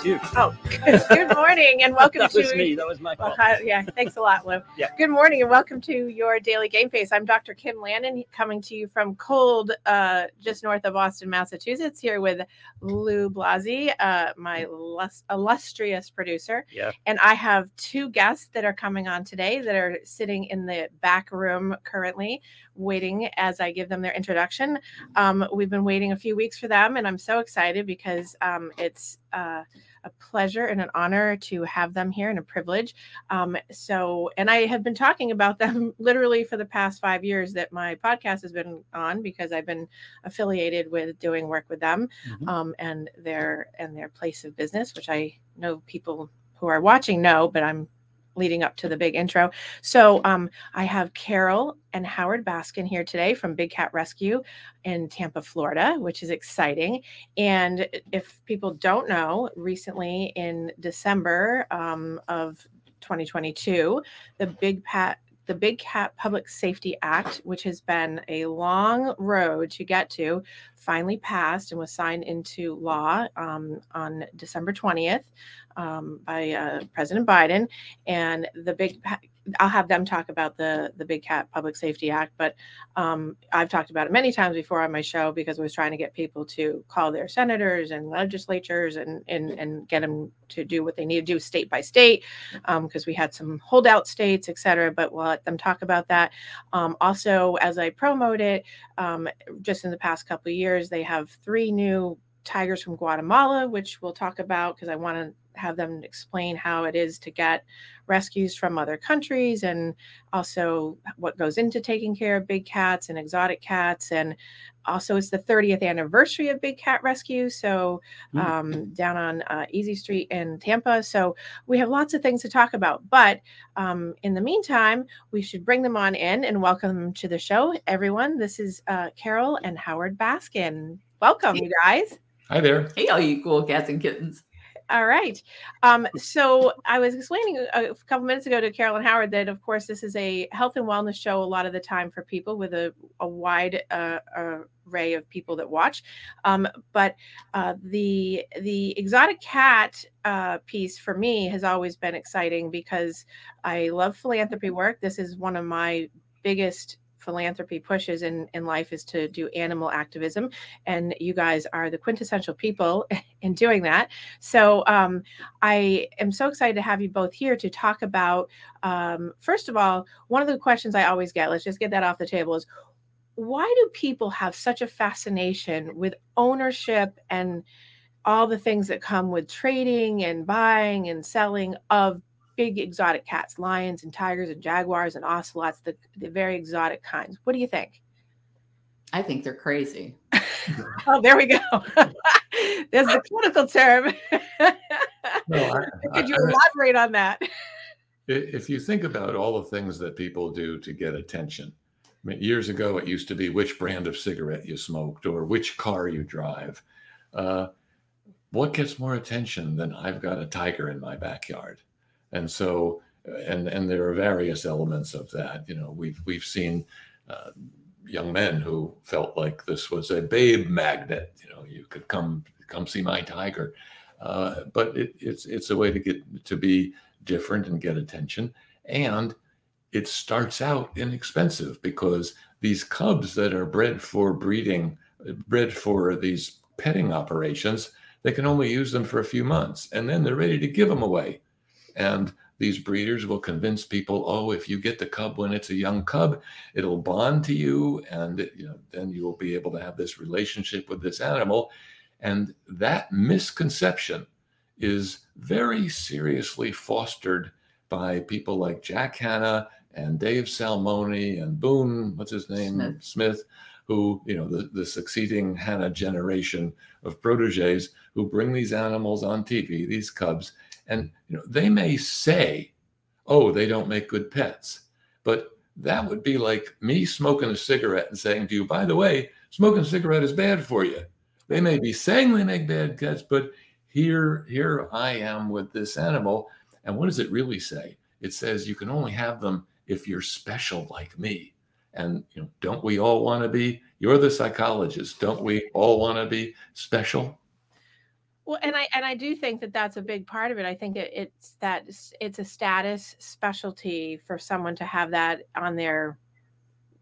That's you. Oh, good morning and welcome that to. was me. That was my fault. yeah, thanks a lot, Lou. Yeah. Good morning and welcome to your daily game face. I'm Dr. Kim Lannon coming to you from cold, uh, just north of Boston, Massachusetts, here with Lou Blasi, uh, my lus- illustrious producer. Yeah. And I have two guests that are coming on today that are sitting in the back room currently, waiting as I give them their introduction. Um, we've been waiting a few weeks for them, and I'm so excited because um, it's uh, a pleasure and an honor to have them here and a privilege. Um, so, and I have been talking about them literally for the past five years that my podcast has been on because I've been affiliated with doing work with them Mhm. um, and their and their place of business, which I know people who are watching know, but I'm leading up to the big intro. So um, I have Carol and Howard Baskin here today from Big Cat Rescue in Tampa, Florida, which is exciting. And if people don't know, recently in December um, of 2022, the Big Pat the Big Cat Public Safety Act, which has been a long road to get to, finally passed and was signed into law um, on December 20th um, by uh, President Biden. And the Big I'll have them talk about the the Big Cat Public Safety Act, but um, I've talked about it many times before on my show because I was trying to get people to call their senators and legislatures and and and get them to do what they need to do state by state because we had some holdout states, et cetera. But we'll let them talk about that. Um, also, as I promote it, um, just in the past couple of years, they have three new tigers from Guatemala, which we'll talk about because I want to have them explain how it is to get rescues from other countries and also what goes into taking care of big cats and exotic cats. And also it's the 30th anniversary of big cat rescue so Mm. um, down on uh, easy street in tampa. So we have lots of things to talk about but um, in the meantime we should bring them on in and welcome them to the show. Everyone this is uh, carol and howard baskin. Welcome you guys Hi there. Hey, all you cool cats and kittens. all right. Um, so I was explaining a, a couple minutes ago to Carol and Howard that, of course, this is a health and wellness show a lot of the time for people with a, a wide uh, array of people that watch. Um, but uh, the the exotic cat uh, piece for me has always been exciting because I love philanthropy work. This is one of my biggest philanthropy pushes in, in life is to do animal activism and you guys are the quintessential people in doing that so um, I am so excited to have you both here to talk about. Um, first of all, one of the questions I always get, let's just get that off the table, is why do people have such a fascination with ownership and all the things that come with trading and buying and selling of big exotic cats, lions and tigers and jaguars and ocelots, the, the very exotic kinds? What do you think? I think they're crazy. Oh, there we go. There's the clinical term. No, I- Could you I- I- elaborate on that? If you think about all the things that people do to get attention, I mean, years ago it used to be which brand of cigarette you smoked or which car you drive. Uh, what gets more attention than I've got a tiger in my backyard? And so, and and there are various elements of that. You know, we've we've seen uh, young men who felt like this was a babe magnet. You know, you could come come see my tiger, uh, but it, it's it's a way to get to be different and get attention. And it starts out inexpensive because these cubs that are bred for breeding, bred for these petting operations, they can only use them for a few months and then they're ready to give them away. And these breeders will convince people, oh, if you get the cub when it's a young cub, it'll bond to you, and you know, then you will be able to have this relationship with this animal. And that misconception is very seriously fostered by people like Jack Hanna and Dave Salmoni and Boone, what's his name? Smith. Smith, who, you know, the, the succeeding Hanna generation of proteges who bring these animals on TV, these cubs, and you know, they may say, oh, they don't make good pets. But that would be like me smoking a cigarette and saying to you, by the way, smoking a cigarette is bad for you. They may be saying they make bad pets, but here, here I am with this animal. And what does it really say? It says you can only have them if you're special like me. And you know, don't we all want to be? You're the psychologist. Don't we all want to be special? Well, and I and I do think that that's a big part of it. I think it, it's that it's a status specialty for someone to have that on their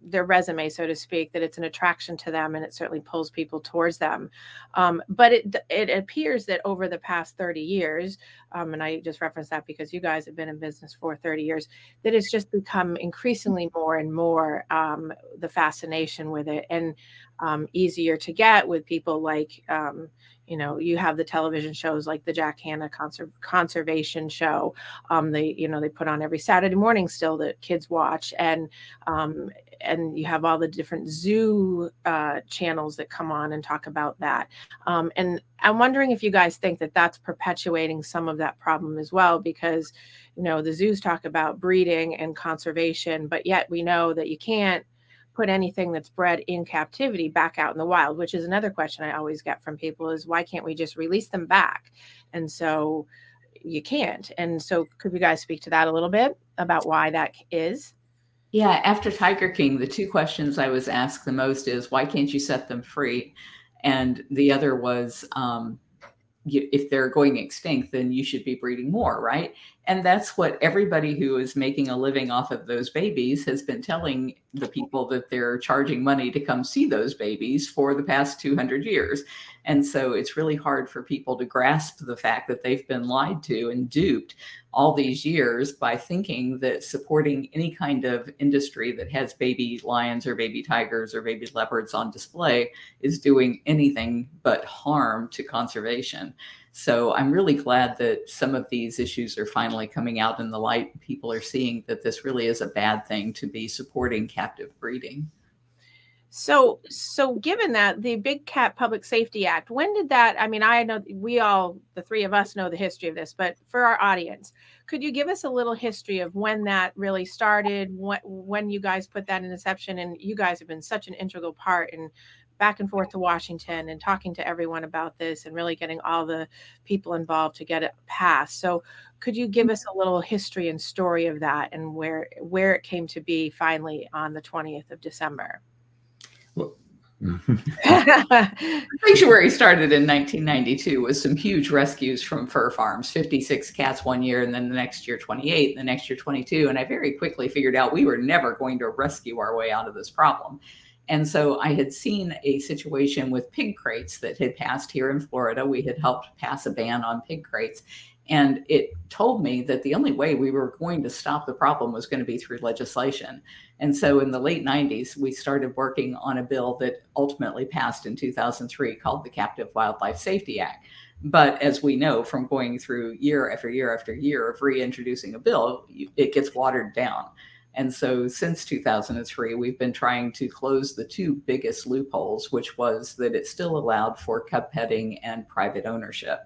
their resume, so to speak, that it's an attraction to them, and it certainly pulls people towards them. Um, but it it appears that over the past thirty years, um, and I just reference that because you guys have been in business for thirty years, that it's just become increasingly more and more um, the fascination with it, and um, easier to get with people like um, you know you have the television shows like the jack hanna conser- conservation show um, they you know they put on every saturday morning still that kids watch. And um, and you have all the different zoo uh, channels that come on and talk about that. Um, and i'm wondering if you guys think that that's perpetuating some of that problem as well because you know the zoos talk about breeding and conservation but yet we know that you can't put anything that's bred in captivity back out in the wild, which is another question I always get from people is why can't we just release them back? And so you can't. And so could you guys speak to that a little bit about why that is? Yeah, after Tiger King, the two questions I was asked the most is why can't you set them free? And the other was um, if they're going extinct, then you should be breeding more, right? And that's what everybody who is making a living off of those babies has been telling the people that they're charging money to come see those babies for the past 200 years. And so it's really hard for people to grasp the fact that they've been lied to and duped all these years by thinking that supporting any kind of industry that has baby lions or baby tigers or baby leopards on display is doing anything but harm to conservation. So I'm really glad that some of these issues are finally coming out in the light. People are seeing that this really is a bad thing to be supporting captive breeding. So, so given that the Big Cat Public Safety Act, when did that? I mean, I know we all, the three of us, know the history of this, but for our audience, could you give us a little history of when that really started? When, when you guys put that in inception, and you guys have been such an integral part in back and forth to Washington and talking to everyone about this and really getting all the people involved to get it passed. So could you give mm-hmm. us a little history and story of that and where where it came to be finally on the 20th of December? Well, Sanctuary started in 1992 with some huge rescues from fur farms 56 cats one year, and then the next year 28, and the next year 22. And I very quickly figured out we were never going to rescue our way out of this problem. And so I had seen a situation with pig crates that had passed here in Florida. We had helped pass a ban on pig crates. And it told me that the only way we were going to stop the problem was going to be through legislation. And so in the late 90s, we started working on a bill that ultimately passed in 2003 called the Captive Wildlife Safety Act. But as we know from going through year after year after year of reintroducing a bill, it gets watered down. And so since 2003, we've been trying to close the two biggest loopholes, which was that it still allowed for cub petting and private ownership.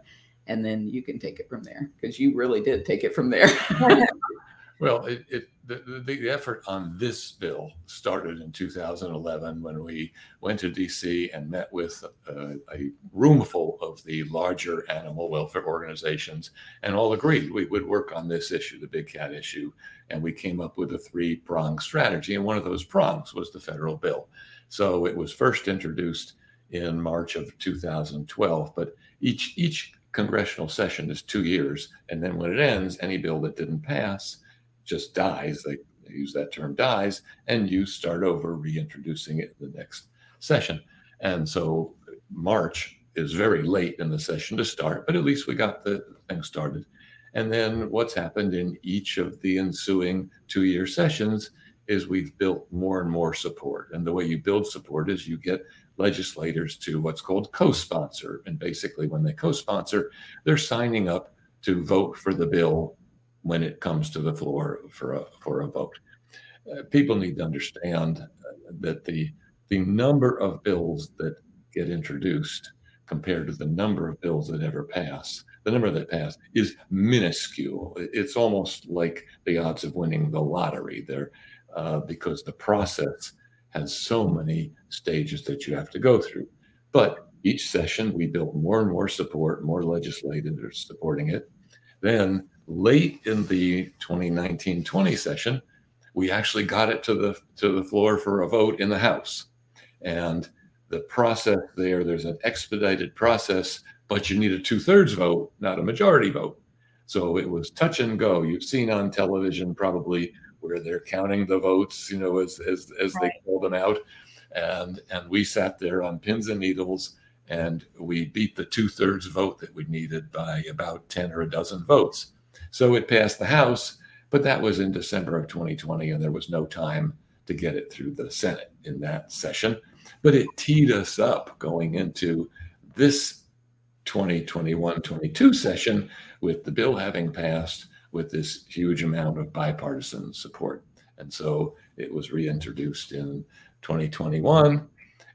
And then you can take it from there because you really did take it from there. well, it, it the, the, effort on this bill started in 2011 when we went to DC and met with uh, a roomful of the larger animal welfare organizations and all agreed we would work on this issue, the big cat issue. And we came up with a three prong strategy. And one of those prongs was the federal bill. So it was first introduced in March of 2012, but each, each congressional session is two years. And then when it ends, any bill that didn't pass just dies. They, they use that term dies, and you start over reintroducing it in the next session. And so March is very late in the session to start, but at least we got the thing started. And then what's happened in each of the ensuing two year sessions is we've built more and more support. And the way you build support is you get legislators to what's called co sponsor. And basically, when they co sponsor, they're signing up to vote for the bill when it comes to the floor for a for a vote. Uh, people need to understand that the the number of bills that get introduced compared to the number of bills that ever pass, the number that pass is minuscule. It's almost like the odds of winning the lottery there, uh, because the process has so many stages that you have to go through. But each session, we built more and more support, more legislators supporting it. Then late in the 2019-20 session, we actually got it to the to the floor for a vote in the House. And the process there, there's an expedited process but you need a two thirds vote, not a majority vote. So it was touch and go. You've seen on television probably where they're counting the votes, you know, as as as right. they call them out, and and we sat there on pins and needles, and we beat the two thirds vote that we needed by about ten or a dozen votes. So it passed the House, but that was in December of 2020, and there was no time to get it through the Senate in that session. But it teed us up going into this 2021 22 session with the bill having passed with this huge amount of bipartisan support. And so it was reintroduced in 2021.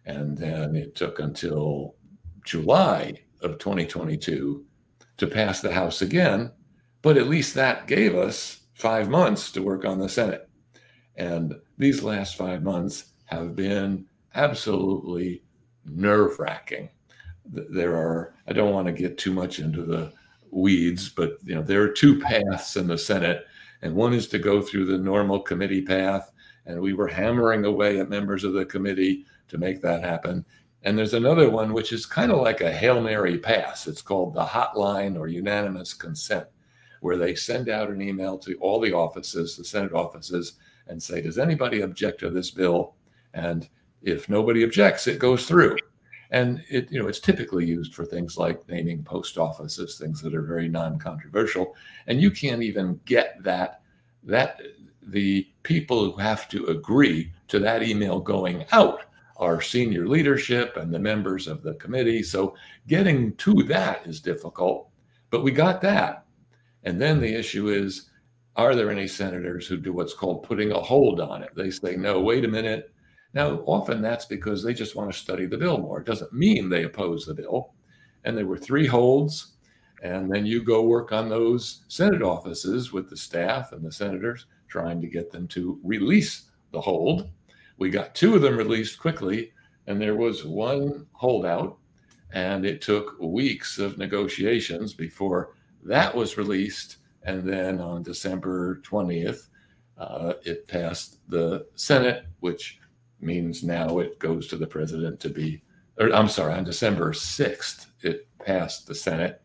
And then it took until July of 2022 to pass the House again. But at least that gave us five months to work on the Senate. And these last five months have been absolutely nerve wracking. There are, I don't want to get too much into the weeds, but you know, there are two paths in the Senate, and one is to go through the normal committee path, and we were hammering away at members of the committee to make that happen. And there's another one which is kind of like a Hail Mary pass. It's called the hotline or unanimous consent, where they send out an email to all the offices, the Senate offices, and say, Does anybody object to this bill? And if nobody objects, it goes through. And it you know it's typically used for things like naming post offices things that are very non-controversial. And you can't even get that that the people who have to agree to that email going out are senior leadership and the members of the committee. So getting to that is difficult but we got that and then the issue is are there any senators who do what's called putting a hold on it they say no wait a minute now, often that's because they just want to study the bill more. It doesn't mean they oppose the bill. And there were three holds. And then you go work on those Senate offices with the staff and the senators, trying to get them to release the hold. We got two of them released quickly, and there was one holdout. And it took weeks of negotiations before that was released. And then on December 20th, uh, it passed the Senate, which means now it goes to the president to be, or I'm sorry, on December 6th, it passed the Senate.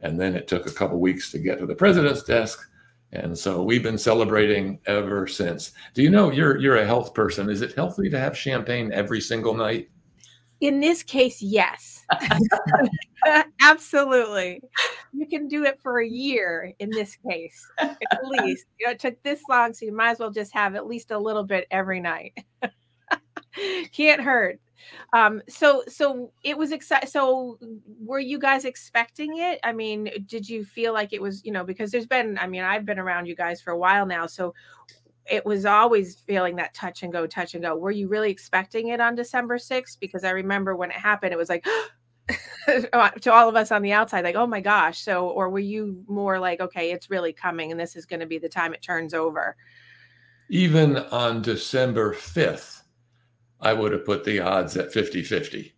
And then it took a couple weeks to get to the president's desk. And so we've been celebrating ever since. Do you know you're you're a health person? Is it healthy to have champagne every single night? In this case, yes. Absolutely. You can do it for a year in this case, at least. You know, it took this long, so you might as well just have at least a little bit every night. Can't hurt. Um, so so it was exciting. So were you guys expecting it? I mean, did you feel like it was, you know, because there's been, I mean, I've been around you guys for a while now. So it was always feeling that touch and go, touch and go. Were you really expecting it on December 6th? Because I remember when it happened, it was like uh, to all of us on the outside, like, oh my gosh. So, or were you more like, okay, it's really coming and this is going to be the time it turns over? Even on December 5th, I would have put the odds at 50 50.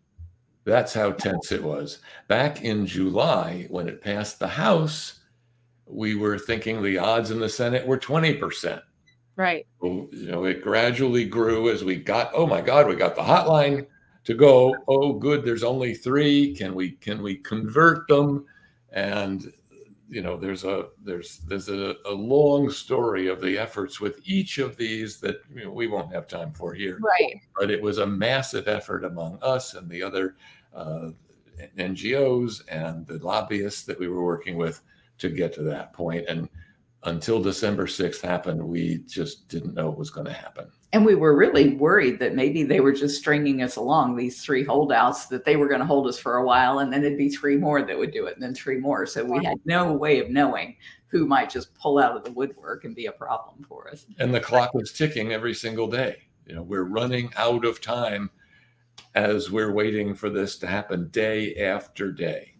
That's how tense it was. Back in July, when it passed the House, we were thinking the odds in the Senate were 20%. Right. you know, it gradually grew as we got, oh my God, we got the hotline to go, oh good, there's only three. Can we can we convert them? And you know there's a there's there's a, a, long story of the efforts with each of these that you know, we won't have time for here right but it was a massive effort among us and the other uh, ngos and the lobbyists that we were working with to get to that point and until december 6th happened we just didn't know it was going to happen. And we were really worried that maybe they were just stringing us along these three holdouts that they were going to hold us for a while and then it'd be three more that would do it and then three more. So we had no way of knowing who might just pull out of the woodwork and be a problem for us. And the clock was ticking every single day. You know we're running out of time as we're waiting for this to happen day after day.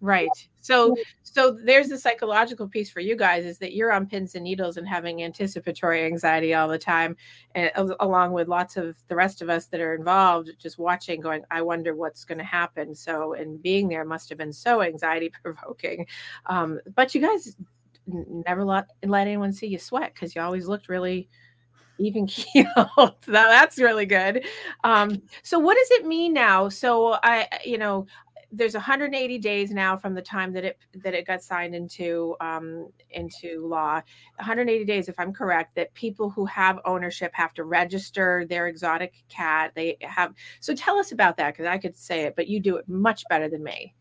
Right. So so there's the psychological piece for you guys is that you're on pins and needles and having anticipatory anxiety all the time and along with lots of the rest of us that are involved just watching going I wonder what's going to happen. So and being there must have been so anxiety provoking. Um, but you guys never let let anyone see you sweat cuz you always looked really even keeled. that's really good. Um, so what does it mean now? So I, you know, there's 180 days now from the time that it that it got signed into um, into law. 180 days, if I'm correct, that people who have ownership have to register their exotic cat. They have. So tell us about that because I could say it, but you do it much better than me.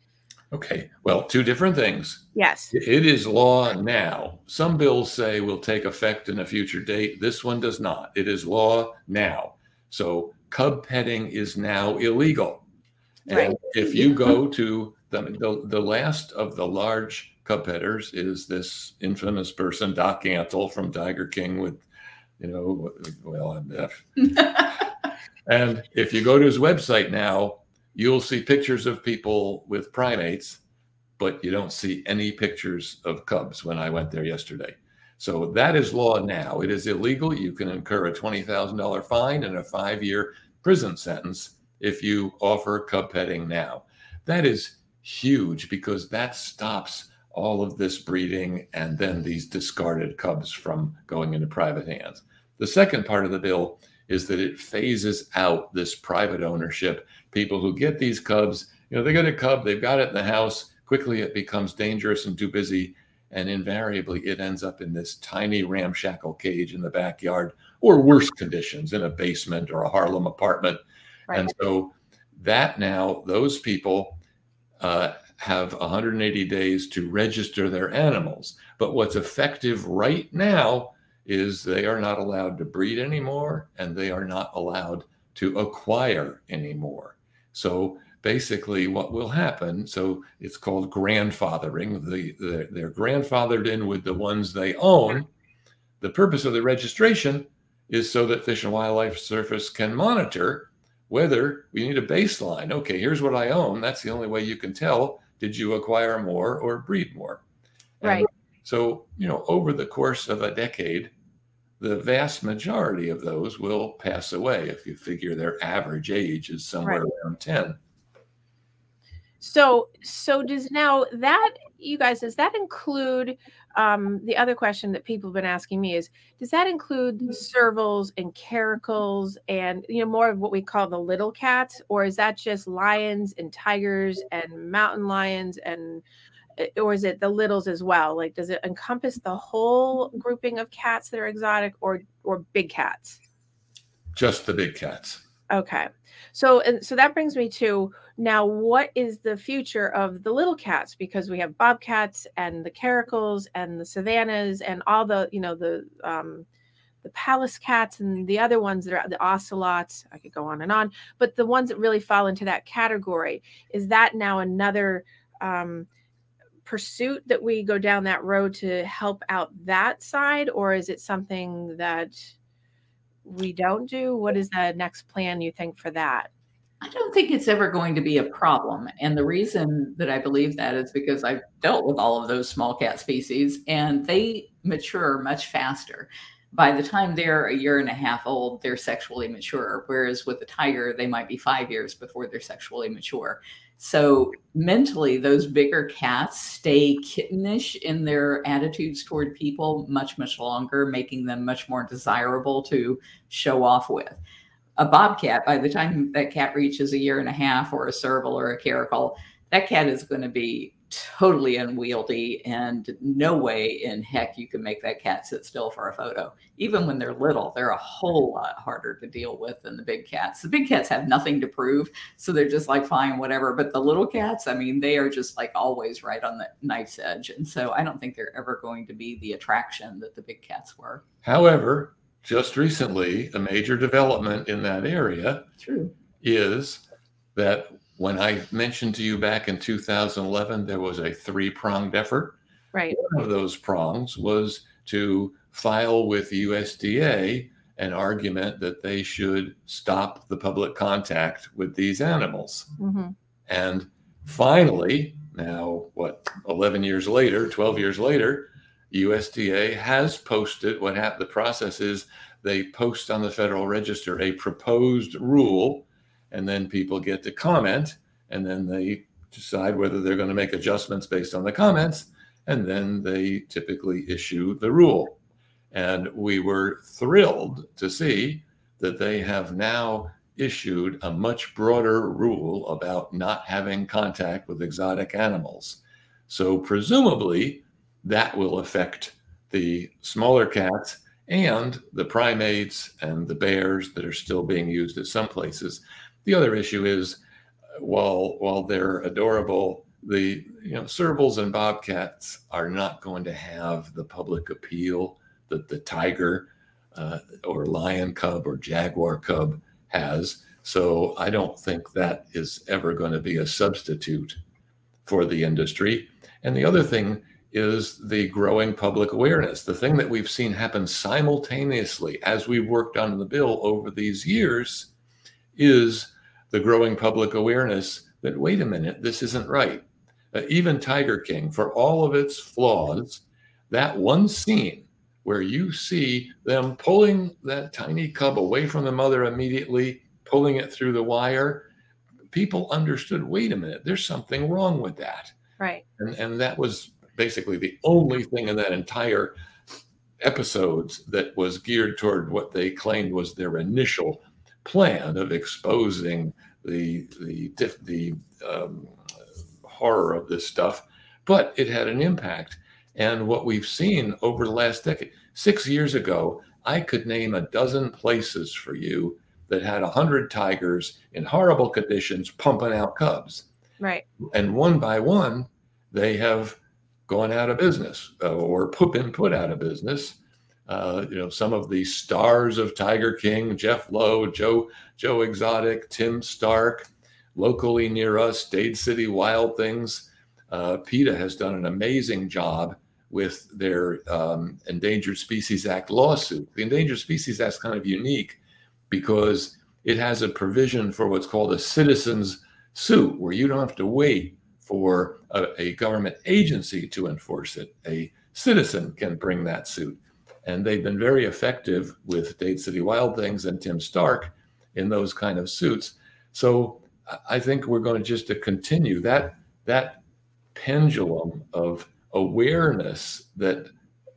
Okay. Well, two different things. Yes. It is law now. Some bills say will take effect in a future date. This one does not. It is law now. So cub petting is now illegal. And Right. if you go to the, the, the last of the large cub petters is this infamous person, Doc Antle from Tiger King with, you know, well, I'm deaf. And if you go to his website now, you'll see pictures of people with primates, but you don't see any pictures of cubs when I went there yesterday. So that is law now. It is illegal. You can incur a $20,000 fine and a five year prison sentence if you offer cub petting now. That is huge because that stops all of this breeding and then these discarded cubs from going into private hands. The second part of the bill is that it phases out this private ownership. People who get these cubs, you know, they get a cub, they've got it in the house. Quickly, it becomes dangerous and too busy. And invariably, it ends up in this tiny ramshackle cage in the backyard or worse conditions in a basement or a Harlem apartment. Right. And so, that now, those people uh, have 180 days to register their animals. But what's effective right now is they are not allowed to breed anymore and they are not allowed to acquire anymore. So basically, what will happen? So it's called grandfathering. The, the, they're grandfathered in with the ones they own. The purpose of the registration is so that Fish and Wildlife Service can monitor whether we need a baseline. Okay, here's what I own. That's the only way you can tell did you acquire more or breed more? And Right. so, you know, over the course of a decade, the vast majority of those will pass away if you figure their average age is somewhere around 10. So, so does now that you guys does that include um, the other question that people have been asking me is does that include servals and caracals and you know more of what we call the little cats? Or is that just lions and tigers and mountain lions and uh, or is it the littles as well? Like does it encompass the whole grouping of cats that are exotic or or big cats? Just the big cats. Okay. So and so that brings me to now what is the future of the little cats because we have bobcats and the caracals and the savannas and all the you know the um the Pallas cats and the other ones that are the ocelots i could go on and on but the ones that really fall into that category is that now another um pursuit that we go down that road to help out that side or is it something that we don't do what is the next plan you think for that I don't think it's ever going to be a problem. And the reason that I believe that is because I've dealt with all of those small cat species and they mature much faster. By the time they're a year and a half old, they're sexually mature. Whereas with a tiger, they might be five years before they're sexually mature. So mentally, those bigger cats stay kittenish in their attitudes toward people much, much longer, making them much more desirable to show off with. A bobcat by the time that cat reaches a year and a half or a serval or a caracal that cat is going to be totally unwieldy and no way in heck you can make that cat sit still for a photo. Even when they're little they're a whole lot harder to deal with than the big cats. The big cats have nothing to prove so they're just like fine whatever but the little cats i mean they are just like always right on the knife's edge and so i don't think they're ever going to be the attraction that the big cats were. However, just recently, a major development in that area true. is that when I mentioned to you back in 2011, there was a three pronged effort. right One of those prongs was to file with USDA an argument that they should stop the public contact with these animals. hmm And finally, now what, 11 years later, 12 years later, USDA has posted what happened. The process is they post on the Federal Register a proposed rule, and then people get to comment, and then they decide whether they're going to make adjustments based on the comments, and then they typically issue the rule. And we were thrilled to see that they have now issued a much broader rule about not having contact with exotic animals. So, presumably, that will affect the smaller cats and the primates and the bears that are still being used at some places. The other issue is while while they're adorable, the you know servals and bobcats are not going to have the public appeal that the tiger uh, or lion cub or jaguar cub has. So I don't think that is ever going to be a substitute for the industry. And the other thing is the growing public awareness. The thing that we've seen happen simultaneously as we've worked on the bill over these years is the growing public awareness that, wait a minute, this isn't right. Uh, even Tiger King, for all of its flaws, that one scene where you see them pulling that tiny cub away from the mother immediately, pulling it through the wire, people understood wait a minute, there's something wrong with that. Right. And, and that was basically the only thing in that entire episodes that was geared toward what they claimed was their initial plan of exposing the the the um, horror of this stuff. But it had an impact, and what we've seen over the last decade. Six years ago, I could name a dozen places for you that had a hundred tigers in horrible conditions pumping out cubs. Right. And one by one, they have gone out of business uh, or put, been put out of business. Uh, you know, some of the stars of Tiger King, Jeff Lowe, Joe Joe Exotic, Tim Stark, locally near us, Dade City Wild Things. Uh, PETA has done an amazing job with their um, Endangered Species Act lawsuit. The Endangered Species Act is kind of unique because it has a provision for what's called a citizen's suit, where you don't have to wait for a, a, government agency to enforce it. A citizen can bring that suit. And they've been very effective with Dade City Wild Things and Tim Stark in those kind of suits. So I think we're going to just to continue that that pendulum of awareness that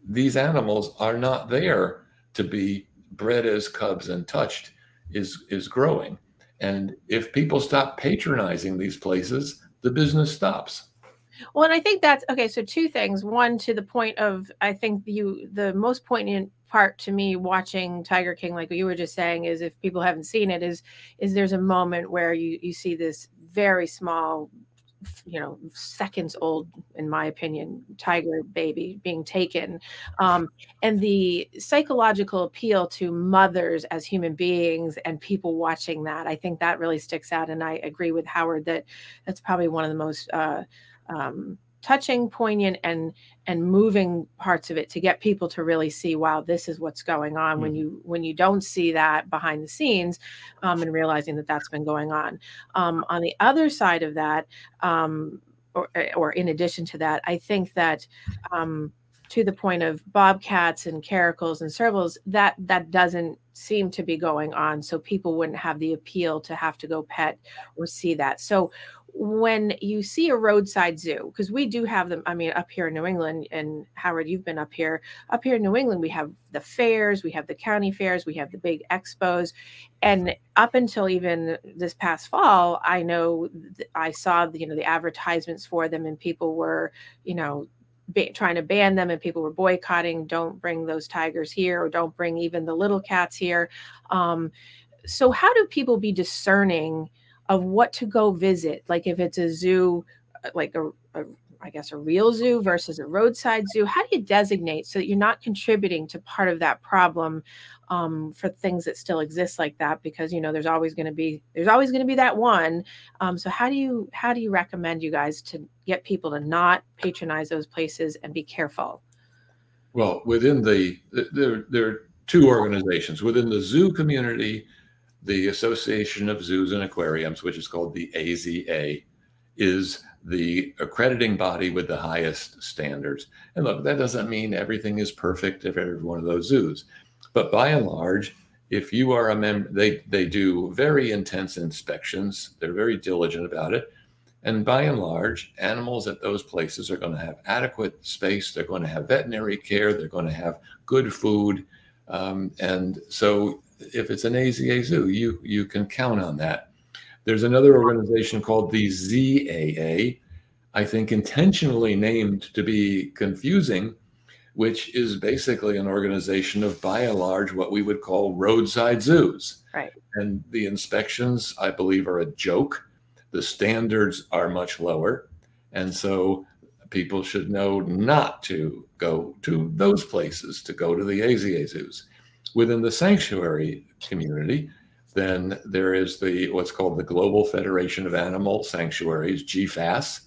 these animals are not there to be bred as cubs and touched is is growing. And if people stop patronizing these places, the business stops. Well, and I think that's okay. So two things. One, to the point of, I think you the most poignant part to me watching Tiger King, like you were just saying, is if people haven't seen it, is is there's a moment where you you see this very small you know seconds old in my opinion tiger baby being taken um, and the psychological appeal to mothers as human beings and people watching that i think that really sticks out and i agree with howard that that's probably one of the most uh, um, touching poignant and and moving parts of it to get people to really see wow this is what's going on mm-hmm. when you when you don't see that behind the scenes um, and realizing that that's been going on um, on the other side of that um, or, or in addition to that i think that um, to the point of bobcats and caracals and servals that that doesn't seem to be going on so people wouldn't have the appeal to have to go pet or see that so when you see a roadside zoo, because we do have them, I mean, up here in New England, and Howard, you've been up here. Up here in New England, we have the fairs, we have the county fairs, we have the big expos. And up until even this past fall, I know I saw the, you know, the advertisements for them, and people were, you know, Ba- trying to ban them and people were boycotting don't bring those tigers here or don't bring even the little cats here um, so how do people be discerning of what to go visit. Like if it's a zoo, uh, like a, a I guess a real zoo versus a roadside zoo. How do you designate so that you're not contributing to part of that problem um, for things that still exist like that? Because you know there's always going to be there's always going to be that one. Um, so how do you how do you recommend you guys to get people to not patronize those places and be careful? Well, within the there there are two organizations within the zoo community the Association of Zoos and Aquariums, which is called the AZA, is the accrediting body with the highest standards. And look, that doesn't mean everything is perfect at every one of those zoos. But by and large, if you are a member, they, they do very intense inspections. They're very diligent about it. And by and large, animals at those places are going to have adequate space. They're going to have veterinary care. They're going to have good food. Um, and so if it's an AZA zoo, you you can count on that. There's another organization called the ZAA, I think intentionally named to be confusing, which is basically an organization of by and large what we would call roadside zoos. Right. And the inspections, I believe, are a joke. The standards are much lower. And so people should know not to go to those places, to go to the AZA zoos. Within the sanctuary community, then there is the what's called the Global Federation of Animal Sanctuaries, GFAS.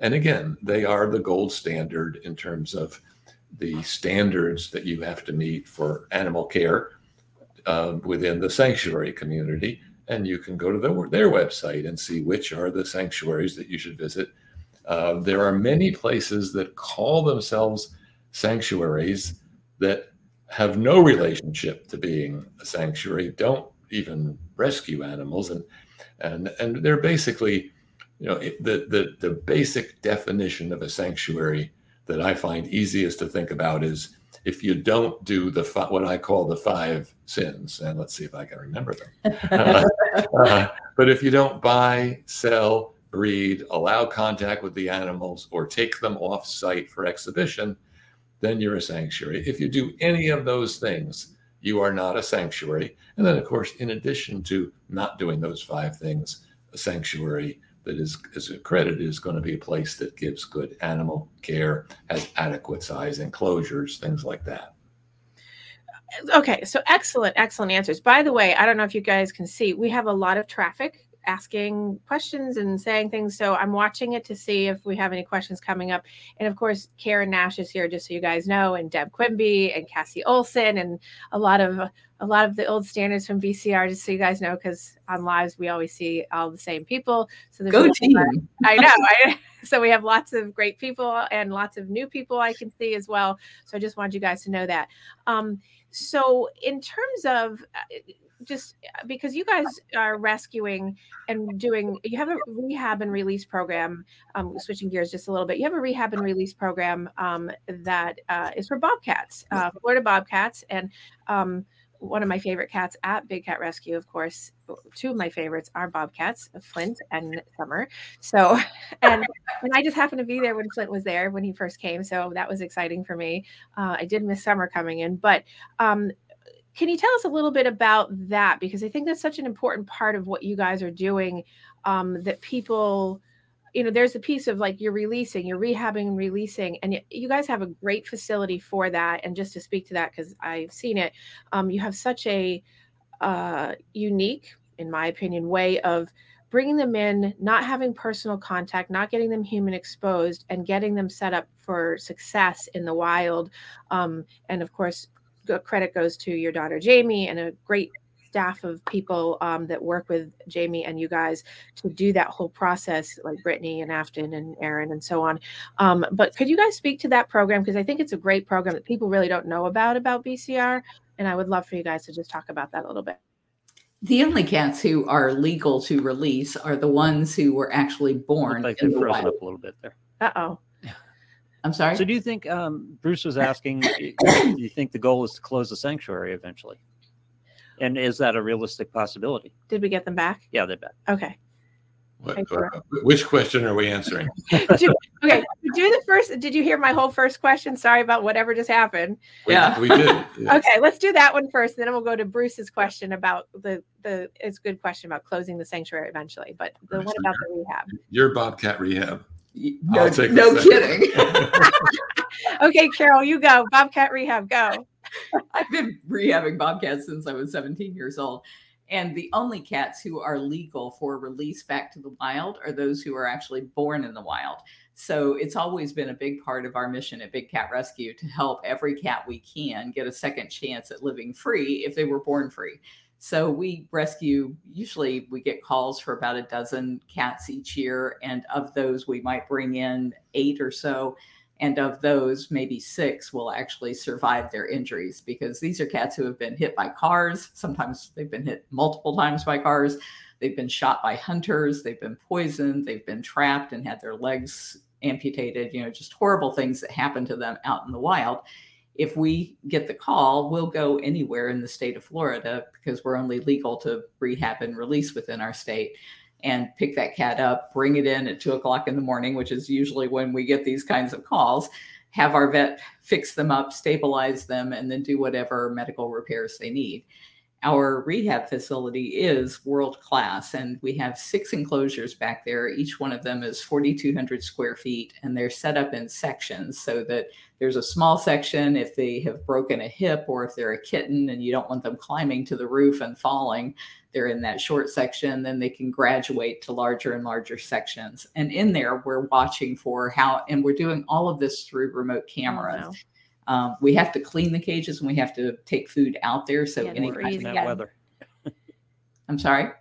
And again, they are the gold standard in terms of the standards that you have to meet for animal care uh, within the sanctuary community. And you can go to the, their website and see which are the sanctuaries that you should visit uh, there are many places that call themselves sanctuaries that have no relationship to being a sanctuary, don't even rescue animals, and and and they're basically, you know, the the the basic definition of a sanctuary that I find easiest to think about is if you don't do the what I call the five sins, and let's see if I can remember them. uh, uh, but if you don't buy, sell, breed, allow contact with the animals, or take them off site for exhibition, then you're a sanctuary. If you do any of those things, you are not a sanctuary. And then, of course, in addition to not doing those five things, a sanctuary that is, is accredited is going to be a place that gives good animal care, has adequate size enclosures, things like that. Okay, so excellent, excellent answers. By the way, I don't know if you guys can see, we have a lot of traffic asking questions and saying things. So I'm watching it to see if we have any questions coming up. And of course, Karen Nash is here, just so you guys know, and Deb Quimby and Cassie Olson, and a lot of a lot of the old standards from BCR, just so you guys know, because on lives we always see all the same people. So there's go team. I know. I, so we have lots of great people and lots of new people I can see as well. So I just wanted you guys to know that. Um, so in terms of uh, just uh, because you guys are rescuing and doing you have a rehab and release program um, switching gears just a little bit you have a rehab and release program um, that uh, is for bobcats uh, florida bobcats and um, one of my favorite cats at big cat rescue of course two of my favorites are bobcats flint and summer. So and and i just happened to be there when flint was there when he first came so that was exciting for me. Uh, i did miss summer coming in but um, can you tell us a little bit about that? Because I think that's such an important part of what you guys are doing. Um, that people, you know, there's a piece of like you're releasing, you're rehabbing and releasing, and you guys have a great facility for that. And just to speak to that, because I've seen it, um, you have such a uh, unique, in my opinion, way of bringing them in, not having personal contact, not getting them human exposed, and getting them set up for success in the wild. Um, and of course, credit goes to your daughter Jamie and a great staff of people um, that work with Jamie and you guys to do that whole process, like Brittany and Afton and Aaron and so on. Um, but could you guys speak to that program? Because I think it's a great program that people really don't know about about BCR, and I would love for you guys to just talk about that a little bit. The only cats who are legal to release are the ones who were actually born. Like they're frozen up a little bit there. Uh oh. I'm sorry. So do you think um, Bruce was asking? do you think the goal is to close the sanctuary eventually? And is that a realistic possibility? Did we get them back? Yeah, they're back. Okay. What, uh, which question are we answering? do, okay, do the first. Did you hear my whole first question? Sorry about whatever just happened. We, yeah, we did. Yeah. Okay, let's do that one first. and Then we'll go to Bruce's question about the the. It's a good question about closing the sanctuary eventually, but the one about the rehab. Your Bobcat rehab. No, no kidding. okay, Carol, you go. Bobcat rehab, go. I've been rehabbing bobcats since I was 17 years old. And the only cats who are legal for release back to the wild are those who are actually born in the wild. So it's always been a big part of our mission at Big Cat Rescue to help every cat we can get a second chance at living free if they were born free. So we rescue, usually we get calls for about a dozen cats each year. And of those, we might bring in eight or so. And of those, maybe six will actually survive their injuries because these are cats who have been hit by cars. Sometimes they've been hit multiple times by cars. They've been shot by hunters. They've been poisoned. They've been trapped and had their legs amputated, you know, just horrible things that happen to them out in the wild. If we get the call, we'll go anywhere in the state of Florida because we're only legal to rehab and release within our state and pick that cat up, bring it in at two o'clock in the morning, which is usually when we get these kinds of calls, have our vet fix them up, stabilize them, and then do whatever medical repairs they need our rehab facility is world class and we have six enclosures back there. Each one of them is 4200 square feet and they're set up in sections so that there's a small section if they have broken a hip or if they're a kitten and you don't want them climbing to the roof and falling they're in that short section. Then they can graduate to larger and larger sections. And in there we're watching for how and we're doing all of this through remote oh, cameras. Oh, wow. Um, we have to clean the cages and we have to take food out there. So Yeah, any we're kind of, weather. I'm sorry.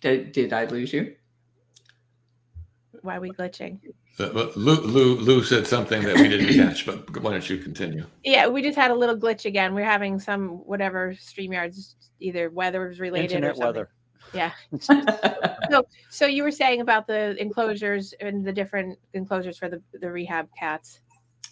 Did, did I lose you? Why are we glitching? Uh, but Lou, Lou, Lou said something that we didn't catch, but why don't you continue? Yeah, we just had a little glitch again. We're having some whatever StreamYards either weather was related or Internet something. weather. Yeah. so, So you were saying about the enclosures and the different enclosures for the, the rehab cats.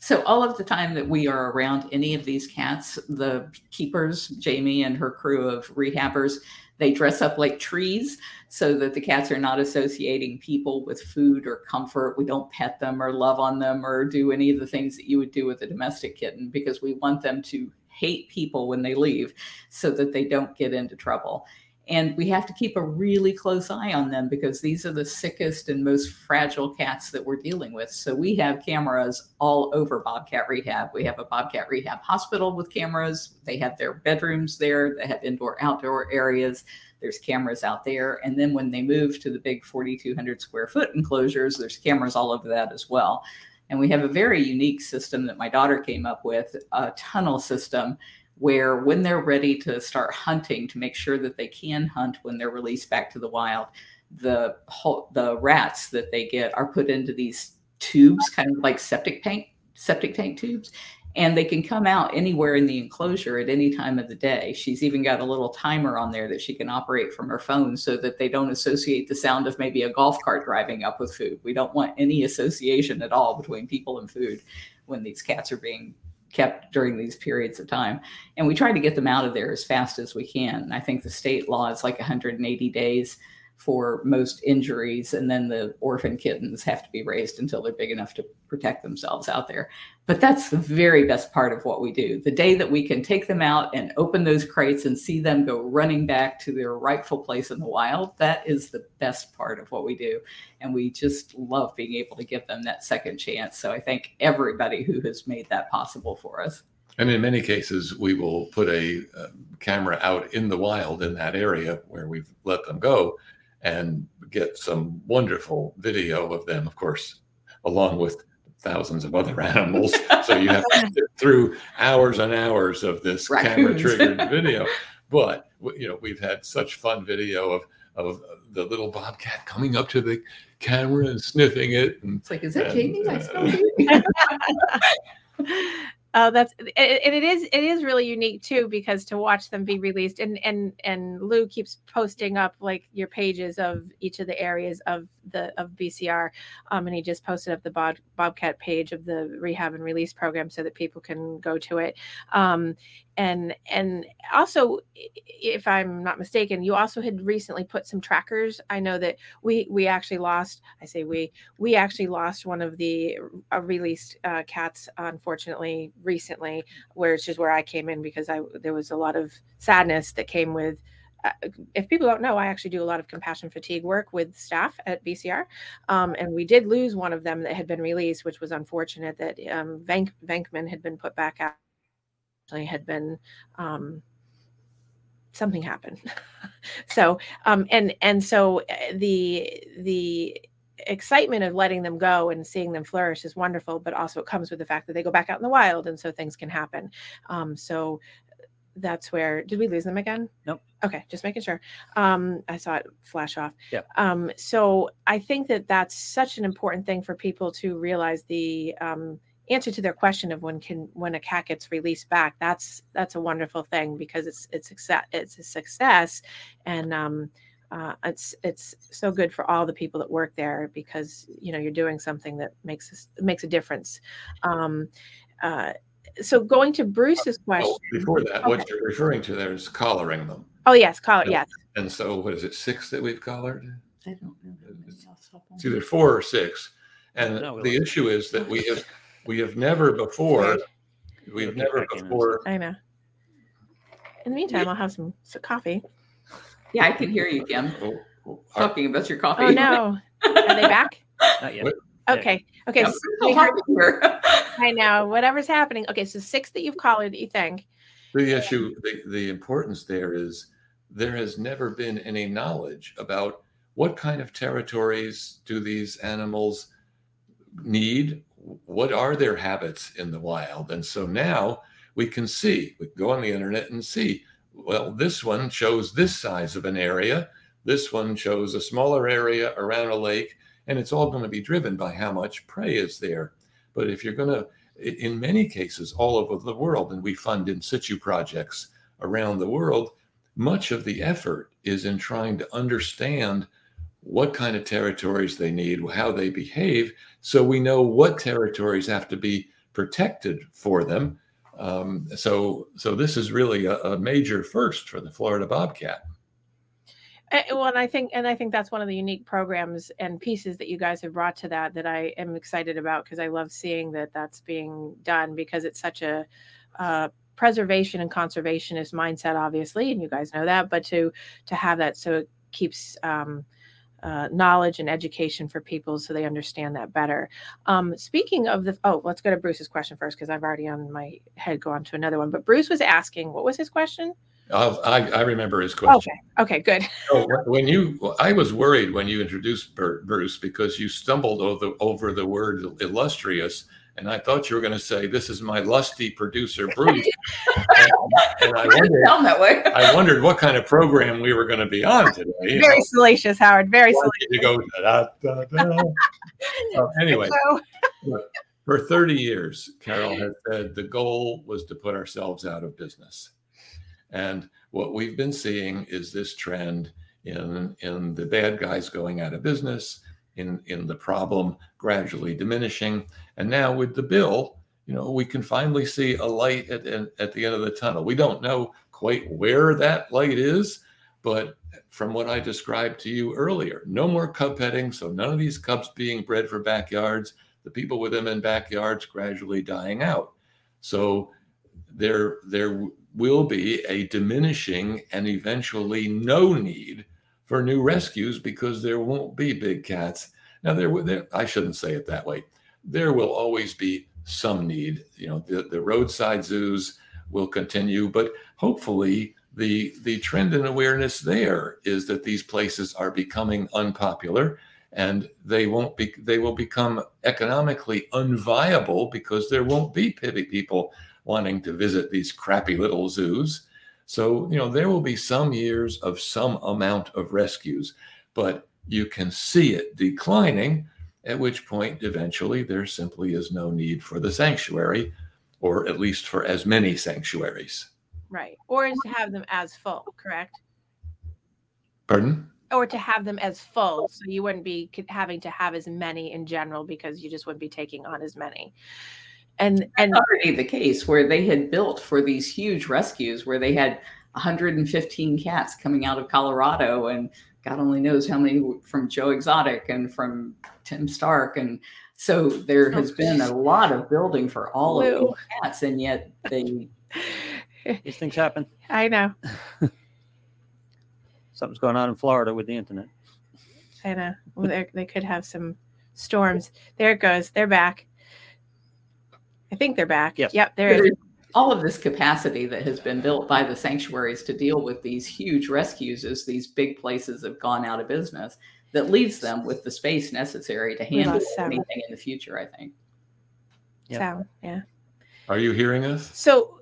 So all of the time that we are around any of these cats, the keepers, Jamie and her crew of rehabbers, they dress up like trees so that the cats are not associating people with food or comfort. We don't pet them or love on them or do any of the things that you would do with a domestic kitten because we want them to hate people when they leave so that they don't get into trouble. And we have to keep a really close eye on them because these are the sickest and most fragile cats that we're dealing with. So we have cameras all over Bobcat Rehab. We have a Bobcat Rehab hospital with cameras. They have their bedrooms there, they have indoor outdoor areas. There's cameras out there. And then when they move to the big 4,200 square foot enclosures, there's cameras all over that as well. And we have a very unique system that my daughter came up with a tunnel system where when they're ready to start hunting to make sure that they can hunt when they're released back to the wild the the rats that they get are put into these tubes kind of like septic tank septic tank tubes and they can come out anywhere in the enclosure at any time of the day. She's even got a little timer on there that she can operate from her phone so that they don't associate the sound of maybe a golf cart driving up with food. We don't want any association at all between people and food when these cats are being kept during these periods of time. And we try to get them out of there as fast as we can. I think the state law is like 180 days for most injuries, and then the orphan kittens have to be raised until they're big enough to protect themselves out there. But that's the very best part of what we do. The day that we can take them out and open those crates and see them go running back to their rightful place in the wild, that is the best part of what we do. And we just love being able to give them that second chance. So I thank everybody who has made that possible for us. And in many cases, we will put a uh, camera out in the wild in that area where we've let them go and get some wonderful video of them, of course, along with thousands of other animals. so you have to sit through hours and hours of this camera triggered video. But you know, we've had such fun video of of the little bobcat coming up to the camera and sniffing it and It's like, is that And, Jamie? I uh. Oh, that's and it is it is really unique too because to watch them be released and and and Lou keeps posting up like your pages of each of the areas of the of BCR, um, and he just posted up the Bob, Bobcat page of the rehab and release program so that people can go to it, um, and and also if I'm not mistaken, you also had recently put some trackers. I know that we we actually lost. I say we we actually lost one of the uh, released uh, cats unfortunately recently which is where i came in because i there was a lot of sadness that came with uh, if people don't know i actually do a lot of compassion fatigue work with staff at bcr um, and we did lose one of them that had been released which was unfortunate that um, Vank, had been put back out had been um, something happened. So um and and so uh, the the excitement of letting them go and seeing them flourish is wonderful but also it comes with the fact that they go back out in the wild and so things can happen. Um so that's where did we lose them again? Nope. okay just making sure. Um i saw it flash off. Yep. um so i think that that's such an important thing for people to realize the um answer to their question of when can when a cat gets released back that's that's a wonderful thing because it's it's success it's a success and um uh, it's it's so good for all the people that work there because you know you're doing something that makes us makes a difference um, uh, so going to Bruce's question. Well, before that, what you're referring to there is collaring them. Oh yes, call it Yeah. yes. And so, what is it, six that we've collared? I don't know. that many off the top of my It's either four or six. And No, the lost- issue is that we have we have never before we've never back in a before I know. In the meantime, I'll have some, some coffee. Yeah, I can hear you, Kim, oh, oh, talking about your coffee. Oh no, are they back? Not yet. Okay, okay. I'm so still we heard- I know whatever's happening. Okay, so six that you've collared that you think. The issue, the, the importance there is there has never been any knowledge about what kind of territories do these animals need? What are their habits in the wild? And so now we can see, we can go on the internet and see, well, this one shows this size of an area, this one shows a smaller area around a lake, and it's all going to be driven by how much prey is there. But if you're going to in many cases all over the world, and we fund in situ projects around the world, much of the effort is in trying to understand what kind of territories they need, how they behave, so we know what territories have to be protected for them. Um, so, so this is really a, a major first for the Florida bobcat. Uh, well, and I think, and I think that's one of the unique programs and pieces that you guys have brought to that that I am excited about because I love seeing that that's being done because it's such a uh, preservation and conservationist mindset, obviously, and you guys know that. But to to have that so it keeps um, uh, knowledge and education for people so they understand that better. Um, speaking of the, oh, let's go to Bruce's question first because I've already on my head go on to another one. But Bruce was asking, what was his question? I'll, I, I remember his question. Okay, okay, good. So when- when you, I was worried when you introduced Bruce because you stumbled over, over the word illustrious, and I thought you were going to say, "This is my lusty producer, Bruce." and, and I wondered, that way. I wondered what kind of program we were going to be on today. Very know. salacious, Howard. Very salacious. to go da, da, da. Uh, anyway, So, for 30 years, Carol has said the goal was to put ourselves out of business. And what we've been seeing is this trend in, in the bad guys going out of business, in, in the problem gradually diminishing. And now with the bill, you know, we can finally see a light at, at, the end of the tunnel. We don't know quite where that light is, but from what I described to you earlier, no more cub petting. So none of these cubs being bred for backyards the people with them in backyards gradually dying out. So there, there will be a diminishing and eventually no need for new rescues because there won't be big cats. Now, there, there I shouldn't say it that way. There will always be some need. You know, the, the roadside zoos will continue, but hopefully the the trend and awareness there is that these places are becoming unpopular and they won't be they will become economically unviable because there won't be pity people wanting to visit these crappy little zoos so you know there will be some years of some amount of rescues but you can see it declining at which point eventually there simply is no need for the sanctuary or at least for as many sanctuaries right. Or to have them as full, correct? pardon Or to have them as full. So you wouldn't be having to have as many in general because you just wouldn't be taking on as many. And, and already the case where they had built for these huge rescues where they had 115 cats coming out of Colorado and God only knows how many from Joe Exotic and from Tim Stark and so there has oh. been a lot of building for all of Lou. these cats and yet they These things happen. I know, Something's going on in Florida with the internet. I know. Well, they're- they could have some storms. There it goes. They're back. I think they're back. Yes. Yep, there it is. There's all of this capacity that has been built by the sanctuaries to deal with these huge rescues as these big places have gone out of business that leaves them with the space necessary to handle anything in the future i think Yep. Sound. Yeah. are you hearing us So,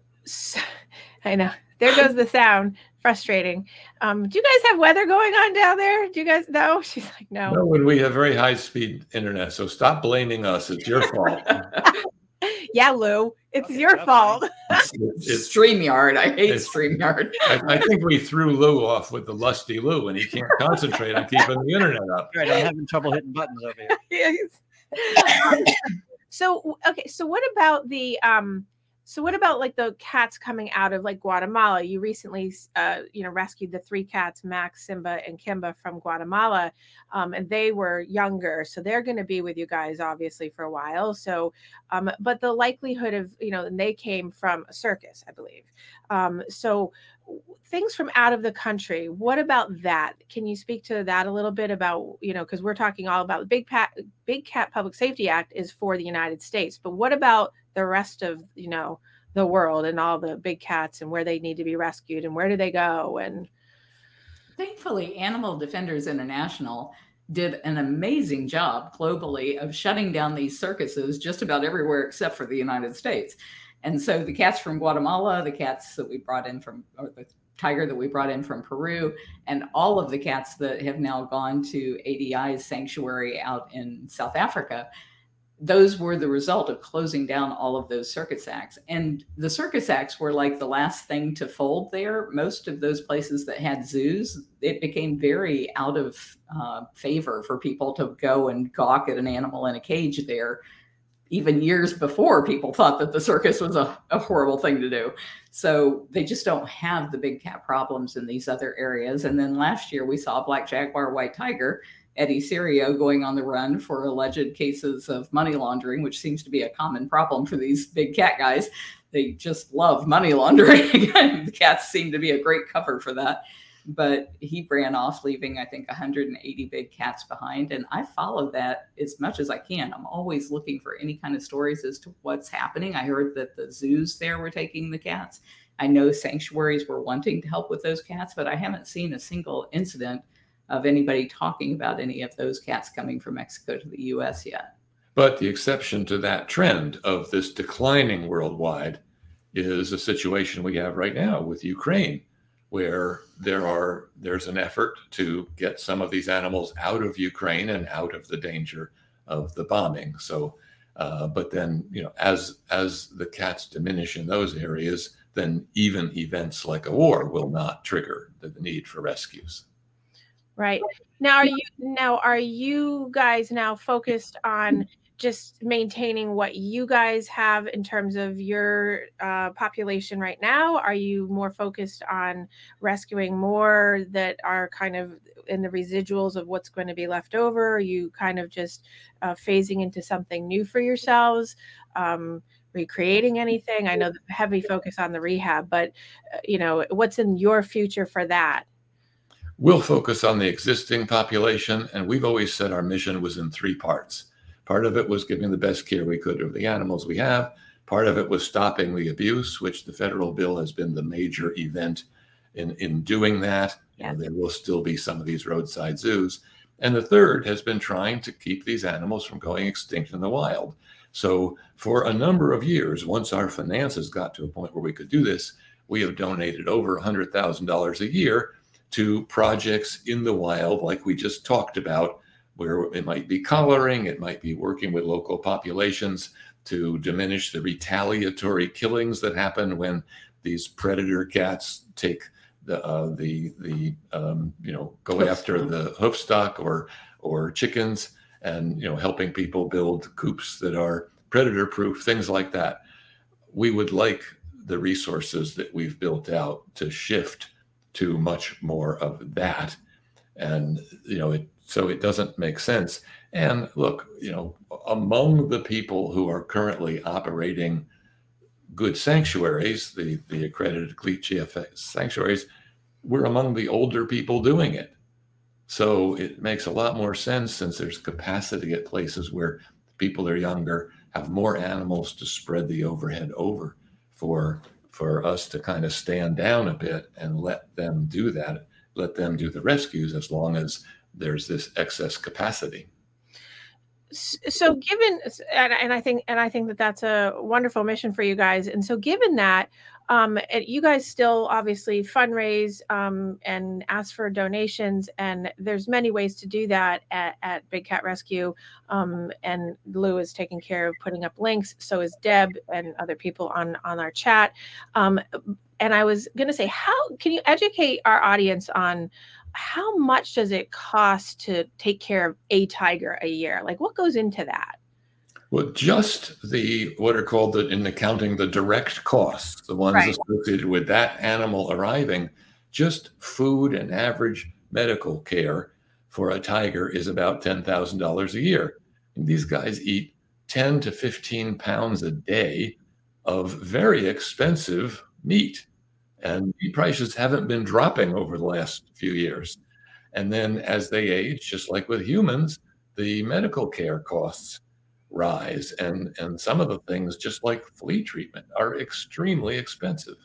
I know. There goes the sound. Frustrating. Um, do you guys have weather going on down there? Do you guys know? She's like, no. No, when we have very high speed internet. So stop blaming us. It's your fault. Yeah, Lou, it's your fault. It's, it's- StreamYard. I hate it's- StreamYard. I, I think we threw Lou off with the lusty Lou, and he can't concentrate on keeping the internet up. Right, I'm having trouble hitting buttons over here. Yes. So okay, so what about the um so what about like the cats coming out of like Guatemala? You recently uh you know rescued the three cats, Max, Simba, and Kimba from Guatemala. Um and they were younger, so they're going to be with you guys obviously for a while. So um but the likelihood of, you know, and they came from a circus, I believe. Um so things from out of the country what about that can you speak to that a little bit about you know because we're talking all about the big pat big cat public safety act is for the united states but what about the rest of you know the world and all the big cats and where they need to be rescued and where do they go? And thankfully animal defenders international did an amazing job globally of shutting down these circuses just about everywhere except for the united states. And so the cats from Guatemala, the cats that we brought in from, or the tiger that we brought in from Peru, and all of the cats that have now gone to ADI's sanctuary out in South Africa, those were the result of closing down all of those circus acts. And the circus acts were like the last thing to fold there. Most of those places that had zoos, it became very out of uh, favor for people to go and gawk at an animal in a cage there even years before people thought that the circus was a, a, horrible thing to do. So they just don't have the big cat problems in these other areas. And then last year we saw black jaguar, white tiger, Eddie Serio going on the run for alleged cases of money laundering, which seems to be a common problem for these big cat guys. They just love money laundering. the cats seem to be a great cover for that but he ran off, leaving, I think, 180 big cats behind. And I follow that as much as I can. I'm always looking for any kind of stories as to what's happening. I heard that the zoos there were taking the cats. I know sanctuaries were wanting to help with those cats, but I haven't seen a single incident of anybody talking about any of those cats coming from Mexico to the US yet. But the exception to that trend of this declining worldwide is a situation we have right now with Ukraine where there are there's an effort to get some of these animals out of Ukraine and out of the danger of the bombing. So, uh, but then you know, as as the cats diminish in those areas, then even events like a war will not trigger the, the need for rescues. Right now, are you now are you guys now focused on just maintaining what you guys have in terms of your uh, population right now? Are you more focused on rescuing more that are kind of in the residuals of what's going to be left over? Are you kind of just uh, phasing into something new for yourselves? Um, recreating anything? I know the heavy focus on the rehab, but uh, you know, what's in your future for that? We'll focus on the existing population, and we've always said our mission was in three parts Part of it was giving the best care we could of the animals we have. Part of it was stopping the abuse, which the federal bill has been the major event in, in doing that. Yeah. there will still be some of these roadside zoos. And the third has been trying to keep these animals from going extinct in the wild. So, for a number of years, once our finances got to a point where we could do this, we have donated over $100,000 a year to projects in the wild, like we just talked about, where it might be collaring, it might be working with local populations to diminish the retaliatory killings that happen when these predator cats take the uh, the the um, you know go after the hoof stock or or chickens and you know helping people build coops that are predator proof things like that. We would like the resources that we've built out to shift to much more of that. And you know it so it doesn't make sense. And look, you know, among the people who are currently operating good sanctuaries, the, the accredited GFAS sanctuaries, we're among the older people doing it. So it makes a lot more sense since there's capacity at places where people are younger, have more animals to spread the overhead over for for us to kind of stand down a bit and let them do that, let them do the rescues as long as there's this excess capacity. So given and, and i think and i think that that's a wonderful mission for you guys. And so given that um, you guys still obviously fundraise um, and ask for donations and there's many ways to do that at, at big cat rescue. Um, and lou is taking care of putting up links so is deb and other people on on our chat. Um, and i was going to say how can you educate our audience on how much does it cost to take care of a tiger a year? Like what goes into that? Well, just the what are called the, in accounting the direct costs, the ones Right. associated with that animal arriving, just food and average medical care for a tiger is about ten thousand dollars a year. And these guys eat ten to fifteen pounds a day of very expensive meat, and meat prices haven't been dropping over the last few years. And then as they age, just like with humans, the medical care costs rise and and some of the things just like flea treatment are extremely expensive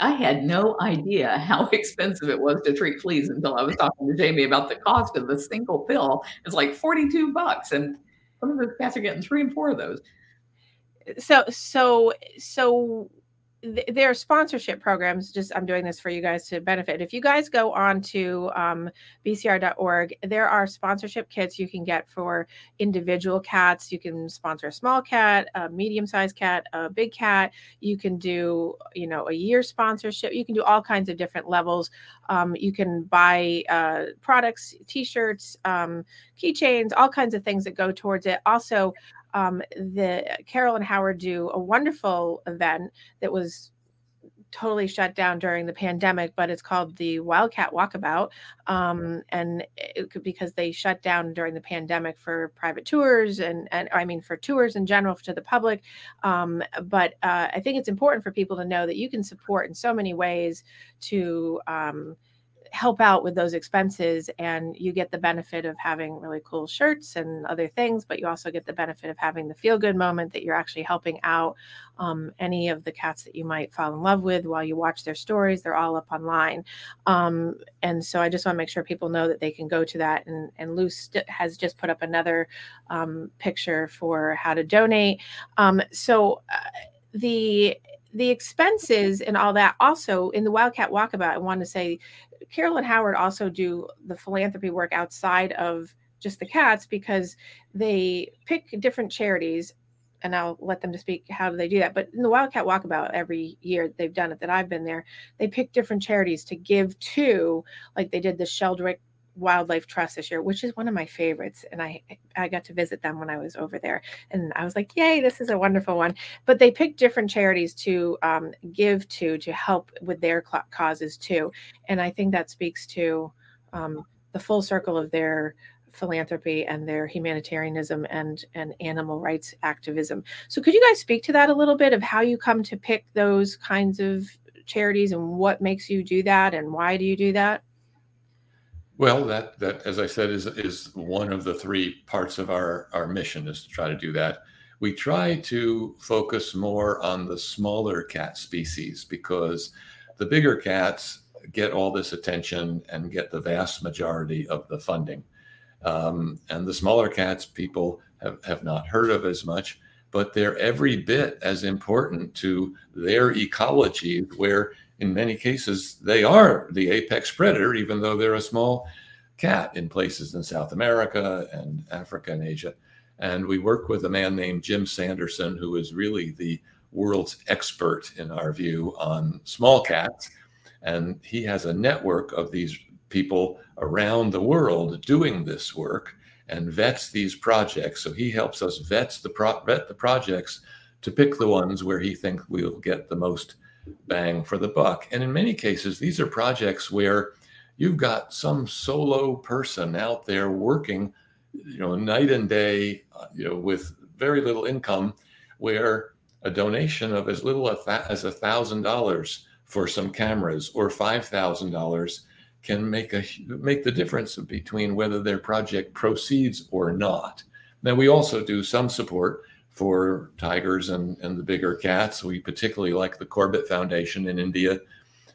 I had no idea how expensive it was to treat fleas until I was talking to Jamie about the cost of the single pill. It's like 42 bucks. And some of those cats are getting three and four of those. so so so th- there are sponsorship programs just i'm doing this for you guys to benefit. If you guys go on to um, bcr.org there are sponsorship kits you can get for individual cats. You can sponsor a small cat a medium-sized cat a big cat. You can do you know a year sponsorship. You can do all kinds of different levels. Um, you can buy uh, products t-shirts um, keychains all kinds of things that go towards it. Also um, the Carol and Howard do a wonderful event that was totally shut down during the pandemic, but it's called the Wildcat Walkabout, um, and it could because they shut down during the pandemic for private tours and and I mean for tours in general to the public. Um, but uh, I think it's important for people to know that you can support in so many ways to. Um, help out with those expenses and you get the benefit of having really cool shirts and other things but you also get the benefit of having the feel good moment that you're actually helping out um, any of the cats that you might fall in love with while you watch their stories. They're all up online. Um, and so i just want to make sure people know that they can go to that and and luce st- has just put up another um, picture for how to donate. Um, so uh, the the expenses and all that also in the wildcat walkabout i want to say carol and howard also do the philanthropy work outside of just the cats because they pick different charities and I'll let them to speak how do they do that. But in the Wildcat Walkabout every year they've done it that I've been there, they pick different charities to give to, like they did the Sheldrick Wildlife Trust this year, which is one of my favorites. And I I got to visit them when I was over there, and I was like, "Yay, this is a wonderful one!" But they pick different charities to um, give to to help with their causes too, and I think that speaks to um, the full circle of their philanthropy and their humanitarianism and and animal rights activism. So could you guys speak to that a little bit of how you come to pick those kinds of charities and what makes you do that and why do you do that? Well, that that as I said is is one of the three parts of our our mission is to try to do that. We try to focus more on the smaller cat species because the bigger cats get all this attention and get the vast majority of the funding. Um, and the smaller cats people have, have not heard of as much, but they're every bit as important to their ecology, where in many cases they are the apex predator, even though they're a small cat in places in South America and Africa and Asia. And we work with a man named Jim Sanderson, who is really the world's expert, in our view, on small cats. And he has a network of these people around the world doing this work and vets these projects. So he helps us vets the pro- vet the projects to pick the ones where he thinks we'll get the most bang for the buck. And in many cases, these are projects where you've got some solo person out there working, you know, night and day, uh, you know, with very little income, where a donation of as little as a thousand dollars for some cameras or five thousand dollars can make a make the difference between whether their project proceeds or not. Now we also do some support for tigers and, and the bigger cats. We particularly like the Corbett Foundation in India,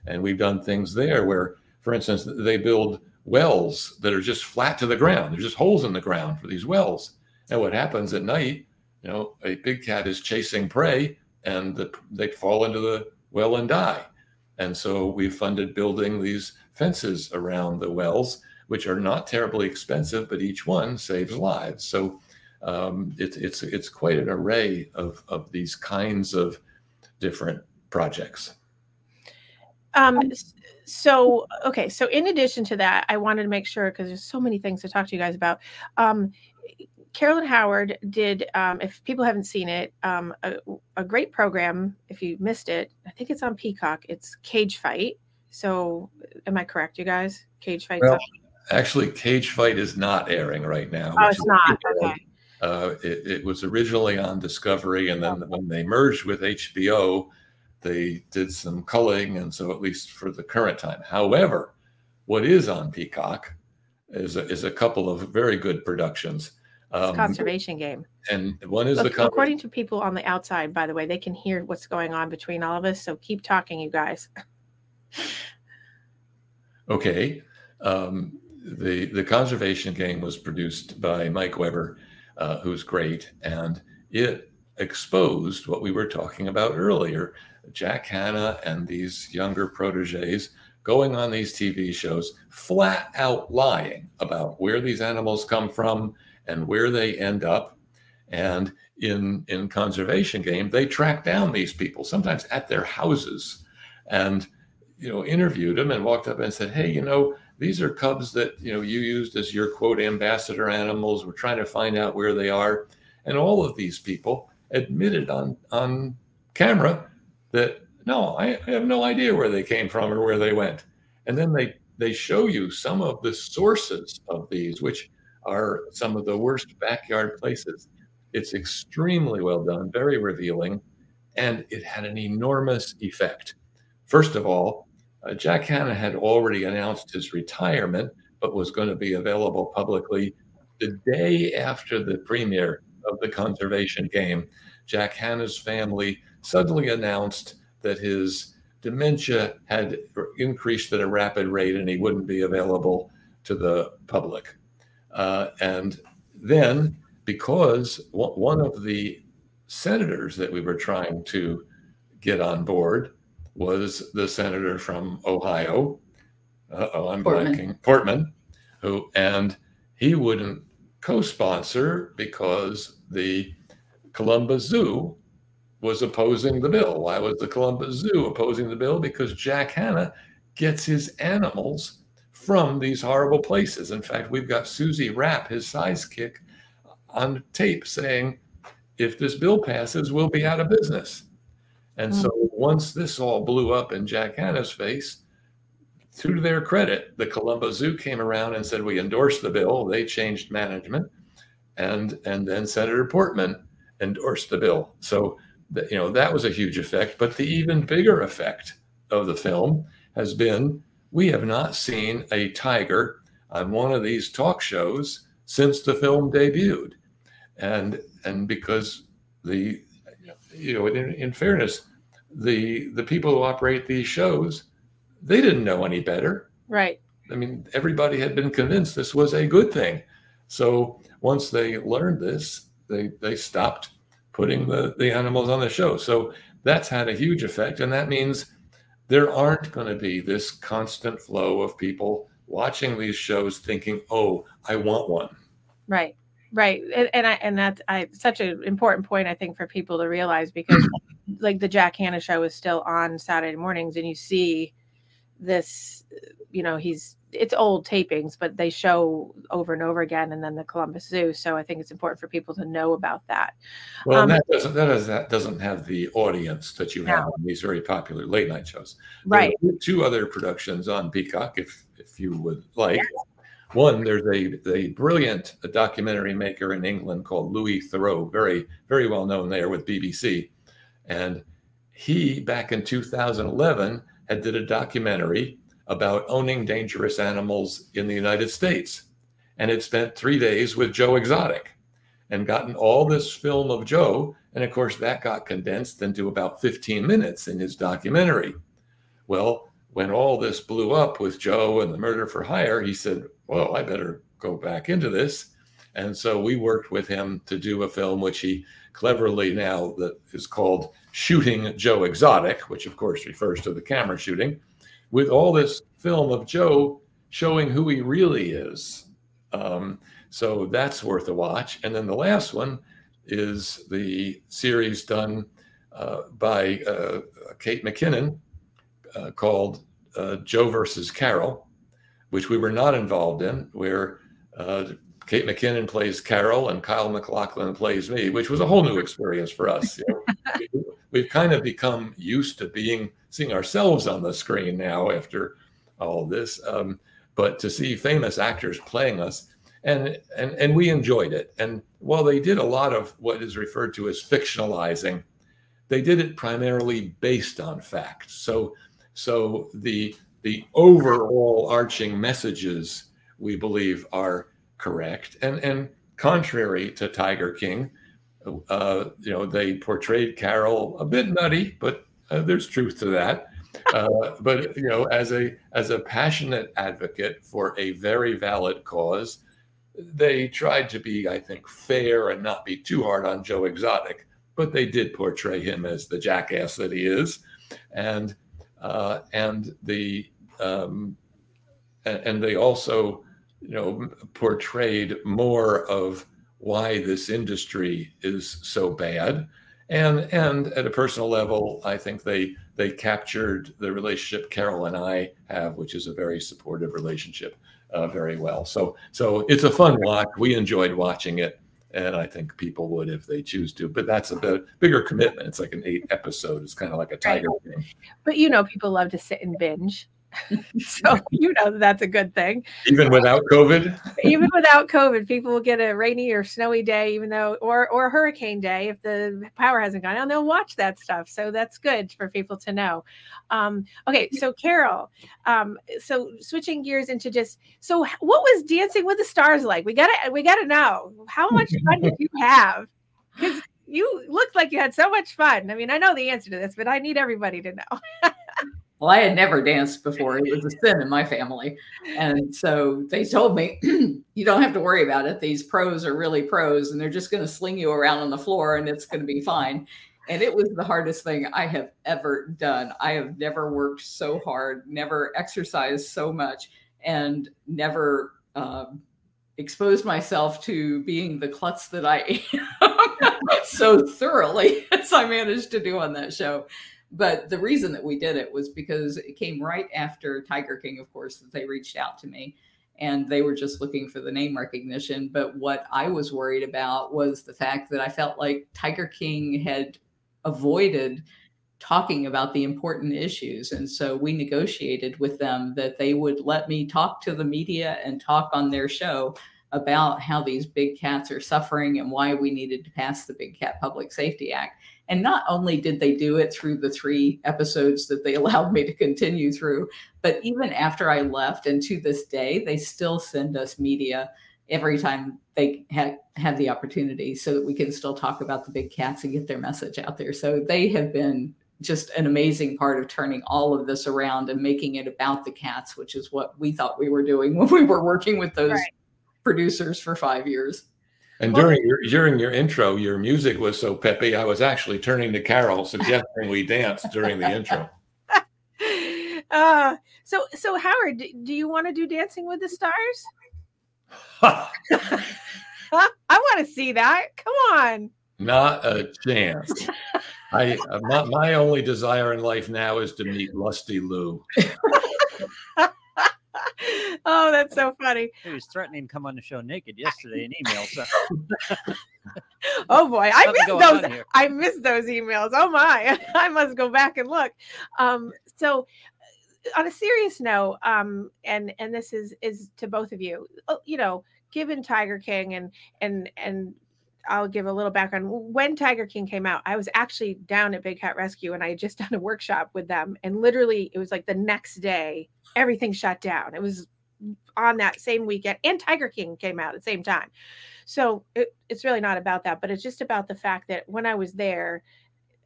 and we've done things there where, for instance, they build wells that are just flat to the ground. There's just holes in the ground for these wells. And what happens at night, you know, a big cat is chasing prey, and the, they fall into the well and die. And so we funded building these fences around the wells, which are not terribly expensive, but each one saves lives. So um, it's it's it's quite an array of of these kinds of different projects. Um, so okay, so in addition to that, I wanted to make sure because there's so many things to talk to you guys about. Um, Carol and Howard did, um, if people haven't seen it, um, a, a great program. If you missed it, I think it's on Peacock. It's Cage Fight. So, am I correct, you guys? Cage Fight. Well, actually, Cage Fight is not airing right now. oh, it's not. Okay. Uh, it, it was originally on Discovery, and then when they merged with HBO, they did some culling, and so at least for the current time. However, what is on Peacock is a, is a couple of very good productions. Um, conservation game. and one is the Look, con- according to people on the outside, by the way, they can hear what's going on between all of us. So keep talking, you guys. Okay. Um, the the conservation game was produced by Mike Webber, uh, who's great, and it exposed what we were talking about earlier: Jack Hanna and these younger proteges going on these TV shows, flat out lying about where these animals come from and where they end up. And in in conservation game, they track down these people sometimes at their houses, and you know, interviewed them and walked up and said, Hey, you know, these are cubs that, you know, you used as your quote ambassador animals. We're trying to find out where they are. And all of these people admitted on on camera that no, I, I have no idea where they came from or where they went. And then they they show you some of the sources of these, which are some of the worst backyard places. It's extremely well done, very revealing, and it had an enormous effect. First of all, uh, Jack Hanna had already announced his retirement, but was going to be available publicly the day after the premiere of the conservation game. Jack Hanna's family suddenly announced that his dementia had increased at a rapid rate and he wouldn't be available to the public. Uh, and then, because one one of the senators that we were trying to get on board was the senator from Ohio. oh, I'm Portman. blanking. Portman, who and he wouldn't co-sponsor because the Columbus Zoo was opposing the bill. Why was the Columbus Zoo opposing the bill? Because Jack Hanna gets his animals from these horrible places. In fact, we've got Suzi Rapp, his size kick, on tape saying, if this bill passes, we'll be out of business. And mm. so once this all blew up in Jack Hanna's face, to their credit, the Columbus Zoo came around and said, we endorse the bill. They changed management. And, and then Senator Portman endorsed the bill. So, that, you know, that was a huge effect. But the even bigger effect of the film has been we have not seen a tiger on one of these talk shows since the film debuted. And, and because the, you know, in, in fairness, the the people who operate these shows, they didn't know any better. Right. I mean, everybody had been convinced this was a good thing. So once they learned this, they they stopped putting the, the animals on the show. So that's had a huge effect. And that means there aren't going to be this constant flow of people watching these shows thinking, oh, I want one. Right. Right. And, and I and that's I such an important point I think for people to realize because like the Jack Hanna show is still on Saturday mornings and you see this you know he's it's old tapings but they show over and over again and then the Columbus Zoo so I think it's important for people to know about that. Well, Um, that doesn't that, is, that doesn't have the audience that you have No. on these very popular late night shows. Right. two other productions on Peacock, if if you would like. One, there's a a brilliant documentary maker in England called Louis Theroux, very very well known there with BBC, and he back in 2011 had did a documentary about owning dangerous animals in the United States, and had spent three days with Joe Exotic, and gotten all this film of Joe, and of course that got condensed into about 15 minutes in his documentary. Well, when all this blew up with Joe and the murder for hire, he said, Well, I better go back into this. And so we worked with him to do a film which he cleverly now that is called Shooting Joe Exotic, which of course refers to the camera shooting, with all this film of Joe showing who he really is. Um, so that's worth a watch. And then the last one is the series done uh, by uh, Kate McKinnon uh, called uh, Joe versus Carol, which we were not involved in, where uh, Kate McKinnon plays Carol and Kyle MacLachlan plays me, which was a whole new experience for us. You know, we've kind of become used to being seeing ourselves on the screen now after all this. Um, but to see famous actors playing us, and and and we enjoyed it. And while they did a lot of what is referred to as fictionalizing, they did it primarily based on facts. So so the the overall arching messages we believe are correct. And and contrary to Tiger King, uh, you know, they portrayed Carol a bit nutty, but uh, there's truth to that. Uh, but you know, as a as a passionate advocate for a very valid cause, they tried to be, I think, fair and not be too hard on Joe Exotic. But they did portray him as the jackass that he is, and uh, and the um, and, and they also you know portrayed more of why this industry is so bad. And and at a personal level i think they they captured the relationship carol and i have which is a very supportive relationship uh, very well. So so it's a fun watch. We enjoyed watching it and i think people would if they choose to but that's a bit bigger commitment. It's like an eight episode. It's kind of like a tiger right. thing. But you know people love to sit and binge so you know that's a good thing. Even without COVID. even without COVID, people will get a rainy or snowy day, even though or or hurricane day if the power hasn't gone out. They'll watch that stuff, so that's good for people to know. Um, okay, so Carol, um, so switching gears into just so what was Dancing with the Stars like? We gotta we gotta know how much fun did you have? Because you looked like you had so much fun. I mean, I know the answer to this, but I need everybody to know. Well, I had never danced before. It was a sin in my family. And so they told me, you don't have to worry about it. These pros are really pros and they're just going to sling you around on the floor and it's going to be fine. And it was the hardest thing I have ever done. I have never worked so hard, never exercised so much, and never um, exposed myself to being the klutz that I am so thoroughly as I managed to do on that show. But the reason that we did it was because it came right after Tiger King, of course, that they reached out to me and they were just looking for the name recognition. But what I was worried about was the fact that I felt like Tiger King had avoided talking about the important issues. And so we negotiated with them that they would let me talk to the media and talk on their show about how these big cats are suffering and why we needed to pass the Big Cat Public Safety Act. And not only did they do it through the three episodes that they allowed me to continue through, but even after I left, and to this day, they still send us media every time they have, have the opportunity so that we can still talk about the big cats and get their message out there. So they have been just an amazing part of turning all of this around and making it about the cats, which is what we thought we were doing when we were working with those right. producers for five years. And well, during your during your intro, your music was so peppy. I was actually turning to Carol, suggesting we dance during the intro. Uh, so so Howard, do you want to do Dancing with the Stars? I want to see that. Come on. Not a chance. I my, my only desire in life now is to meet Lusty Lou. oh, that's so funny. He was threatening to come on the show naked yesterday in email. So. oh boy, I missed those. I missed those emails. Oh my, I must go back and look. Um, so, on a serious note, um, and and this is is to both of you. Oh, you know, given Tiger King and and and I'll give a little background. When Tiger King came out, I was actually down at Big Cat Rescue and I had just done a workshop with them. And literally, it was like the next day, everything shut down. It was on that same weekend, and Tiger King came out at the same time. So it, it's really not about that, but it's just about the fact that when I was there,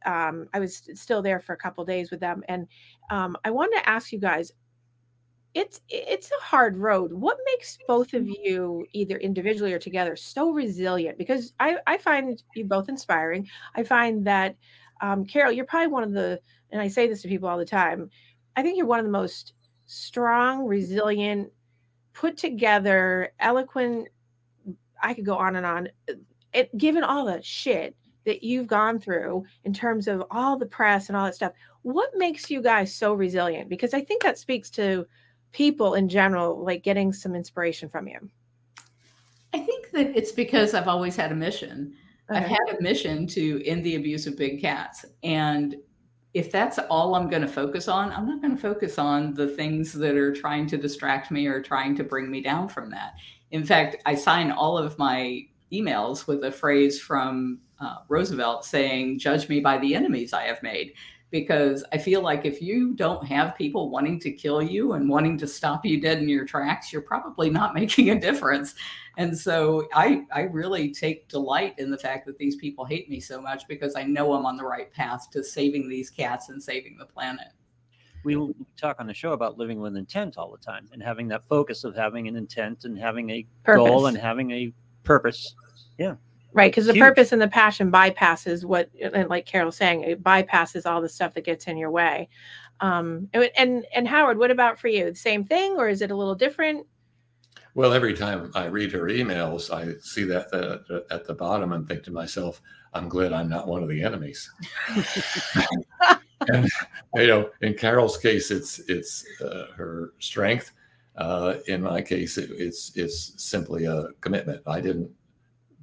um, I was still there for a couple days with them, and um, I wanted to ask you guys it's it's a hard road. What makes both of you either individually or together so resilient? Because i i find you both inspiring. I find that um, carol you're probably one of the and i say this to people all the time i think you're one of the most strong resilient put together eloquent i could go on and on it, given all the shit that you've gone through in terms of all the press and all that stuff what makes you guys so resilient? Because i think that speaks to people in general like getting some inspiration from you I think that it's because I've always had a mission. I've had a mission to end the abuse of big cats. And if that's all I'm going to focus on, I'm not going to focus on the things that are trying to distract me or trying to bring me down from that. In fact, I sign all of my emails with a phrase from uh, Roosevelt saying, Judge me by the enemies I have made. Because I feel like if you don't have people wanting to kill you and wanting to stop you dead in your tracks, you're probably not making a difference. And so I, I really take delight in the fact that these people hate me so much because I know I'm on the right path to saving these cats and saving the planet. We talk on the show about living with intent all the time and having that focus of having an intent and having a goal and having a purpose. Right, because the Huge. purpose and the passion bypasses what, and like Carol's saying, it bypasses all the stuff that gets in your way. Um, and and, and Howard, what about for you? The same thing, or is it a little different? Well, every time I read her emails, I see that uh, at the bottom and think to myself, I'm glad I'm not one of the enemies. and, you know, in Carol's case, it's it's uh, her strength. Uh, in my case, it, it's it's simply a commitment. I didn't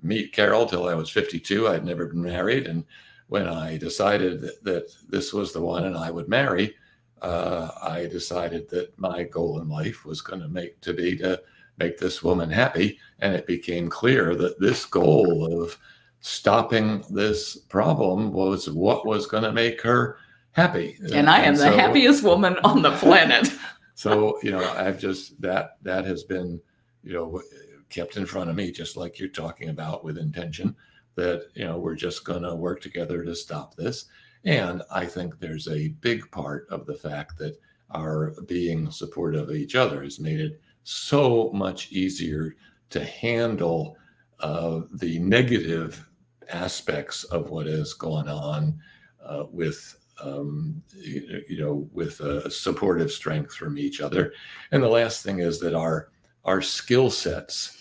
meet Carol till I was 52. I'd never been married, and when I decided that, that this was the one and I would marry, uh, I decided that my goal in life was going to make to be to make this woman happy. And it became clear that this goal of stopping this problem was what was going to make her happy. And I am the so- happiest woman on the planet. So, you know, I've just that that has been, you know, kept in front of me, just like you're talking about with intention, that, you know, we're just going to work together to stop this. And I think there's a big part of the fact that our being supportive of each other has made it so much easier to handle uh, the negative aspects of what has gone on uh, with um, you, know with supportive strength from each other and the last thing is that our our skill sets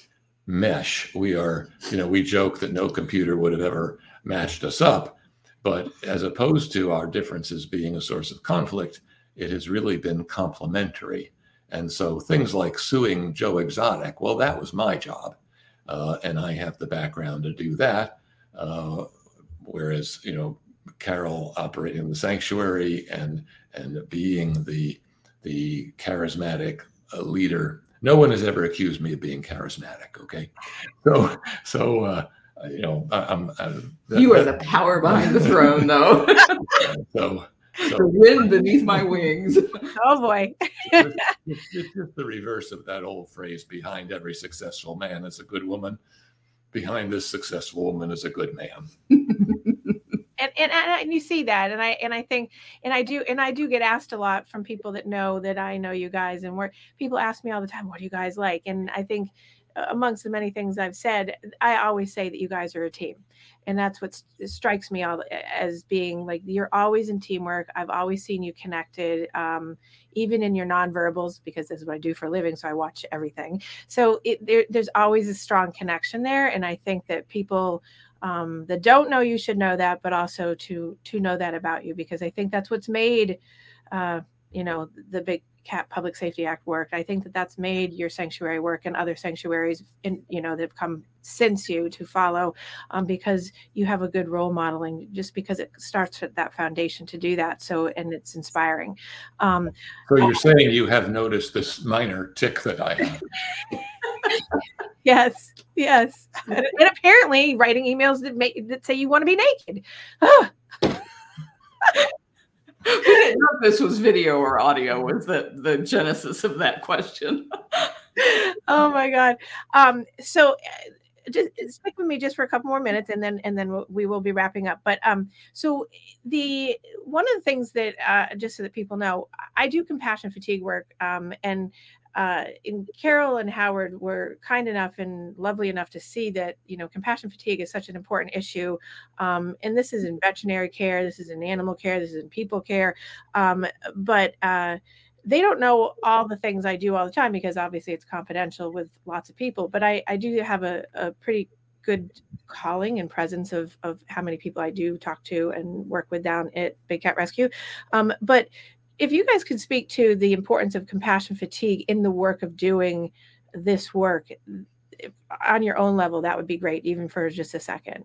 mesh we are you know we joke that no computer would have ever matched us up but as opposed to our differences being a source of conflict it has really been complementary and so things like suing Joe Exotic, well, that was my job. Uh, and I have the background to do that. Uh, whereas, you know, Carol operating the sanctuary and and being the the charismatic uh, leader. No one has ever accused me of being charismatic. Okay, so so uh, you know I, I'm, I'm You are the power behind the throne, though. so the wind beneath my wings. Oh boy, it's, it's just the reverse of that old phrase behind every successful man is a good woman behind this successful woman is a good man and, and and you see that, and I and I think, and I do, and I do get asked a lot from people that know that I know you guys, and where people ask me all the time, "What do you guys like?" And I think uh, amongst the many things I've said, I always say that you guys are a team. And that's what strikes me all as being like you're always in teamwork. I've always seen you connected, um, even in your nonverbals, because this is what I do for a living. So I watch everything. So it, there, there's always a strong connection there. And I think that people um, that don't know you should know that, but also to to know that about you, because I think that's what's made, uh, you know, the big cat public safety act work. I think that that's made your sanctuary work and other sanctuaries in you know that have come since you to follow um, because you have a good role modeling just because it starts at that foundation to do that. So and it's inspiring. Um, so you're saying you have noticed this minor tick that i have yes yes. And, and apparently writing emails that make that say you want to be naked. We didn't know if this was video or audio was the, the genesis of that question. oh my god. Um so uh, just stick with me just for a couple more minutes and then and then we'll- we will be wrapping up. But um so the one of the things that uh just so that people know i do compassion fatigue work um and uh in carol and howard were kind enough and lovely enough to see that you know compassion fatigue is such an important issue um and this is in veterinary care this is in animal care this is in people care um but uh they don't know all the things I do all the time because obviously it's confidential with lots of people. But I, I do have a, a pretty good calling and presence of, of how many people I do talk to and work with down at Big Cat Rescue. Um, but if you guys could speak to the importance of compassion fatigue in the work of doing this work, on your own level, that would be great, even for just a second.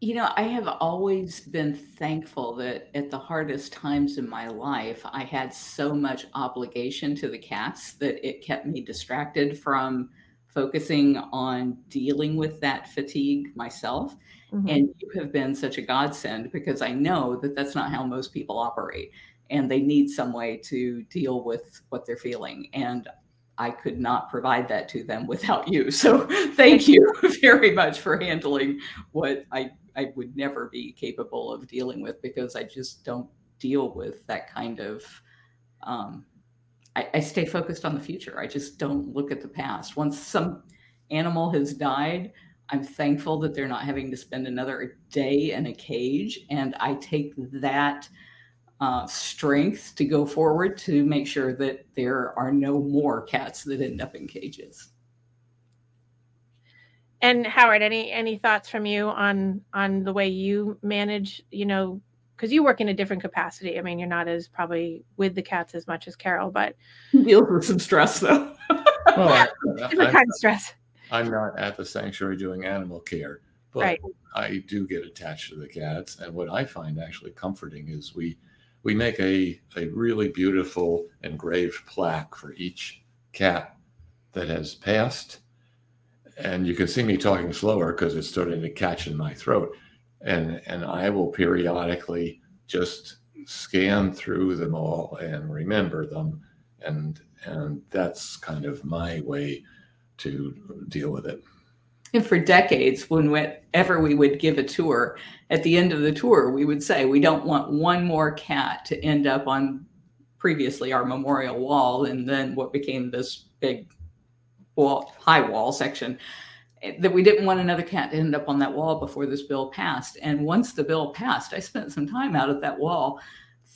You know, I have always been thankful that at the hardest times in my life, I had so much obligation to the cats that it kept me distracted from focusing on dealing with that fatigue myself. Mm-hmm. And you have been such a godsend because I know that that's not how most people operate and they need some way to deal with what they're feeling. And I could not provide that to them without you. So thank you very much for handling what I I would never be capable of dealing with because I just don't deal with that kind of. Um, I, I stay focused on the future. I just don't look at the past. Once some animal has died, I'm thankful that they're not having to spend another day in a cage, and I take that uh, strength to go forward to make sure that there are no more cats that end up in cages. And Howard, any any thoughts from you on on the way you manage, you know, because you work in a different capacity. I mean, you're not as probably with the cats as much as Carol, but deals with some stress though. well, I, different kind of stress. I'm not at the sanctuary doing animal care, but right. I do get attached to the cats. And what I find actually comforting is we we make a a really beautiful engraved plaque for each cat that has passed and you can see me talking slower because it's starting to catch in my throat and and i will periodically just scan through them all and remember them and and that's kind of my way to deal with it and for decades whenever we would give a tour at the end of the tour we would say we don't want one more cat to end up on previously our memorial wall and then what became this big wall, high wall section eh, that we didn't want another cat to end up on that wall before this bill passed. And once the bill passed, I spent some time out at that wall,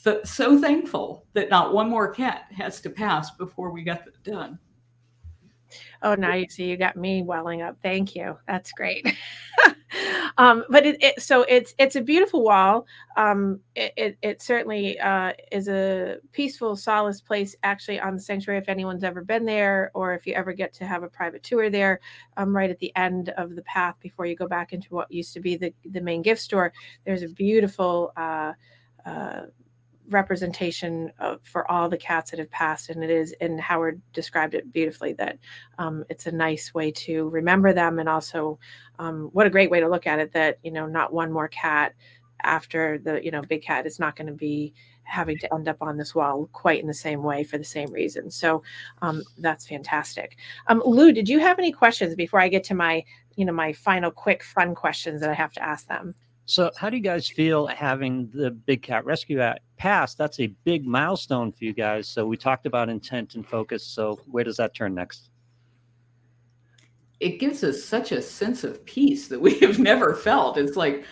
th- so thankful that not one more cat has to pass before we got that done. Oh, now you see, you got me welling up. Thank you. That's great. um, but it, it, so it's it's a beautiful wall. Um, it, it, it certainly uh, is a peaceful, solace place. Actually, on the sanctuary, if anyone's ever been there, or if you ever get to have a private tour there, um, right at the end of the path before you go back into what used to be the the main gift store, there's a beautiful. Uh, uh, representation of, for all the cats that have passed and it is and howard described it beautifully that um, it's a nice way to remember them and also um, what a great way to look at it that you know not one more cat after the you know big cat is not going to be having to end up on this wall quite in the same way for the same reason. So um, that's fantastic. Um, lou did you have any questions before i get to my you know my final quick fun questions that i have to ask them so, how do you guys feel having the Big Cat Rescue Act passed? That's a big milestone for you guys. So, we talked about intent and focus. So, where does that turn next? It gives us such a sense of peace that we have never felt. It's like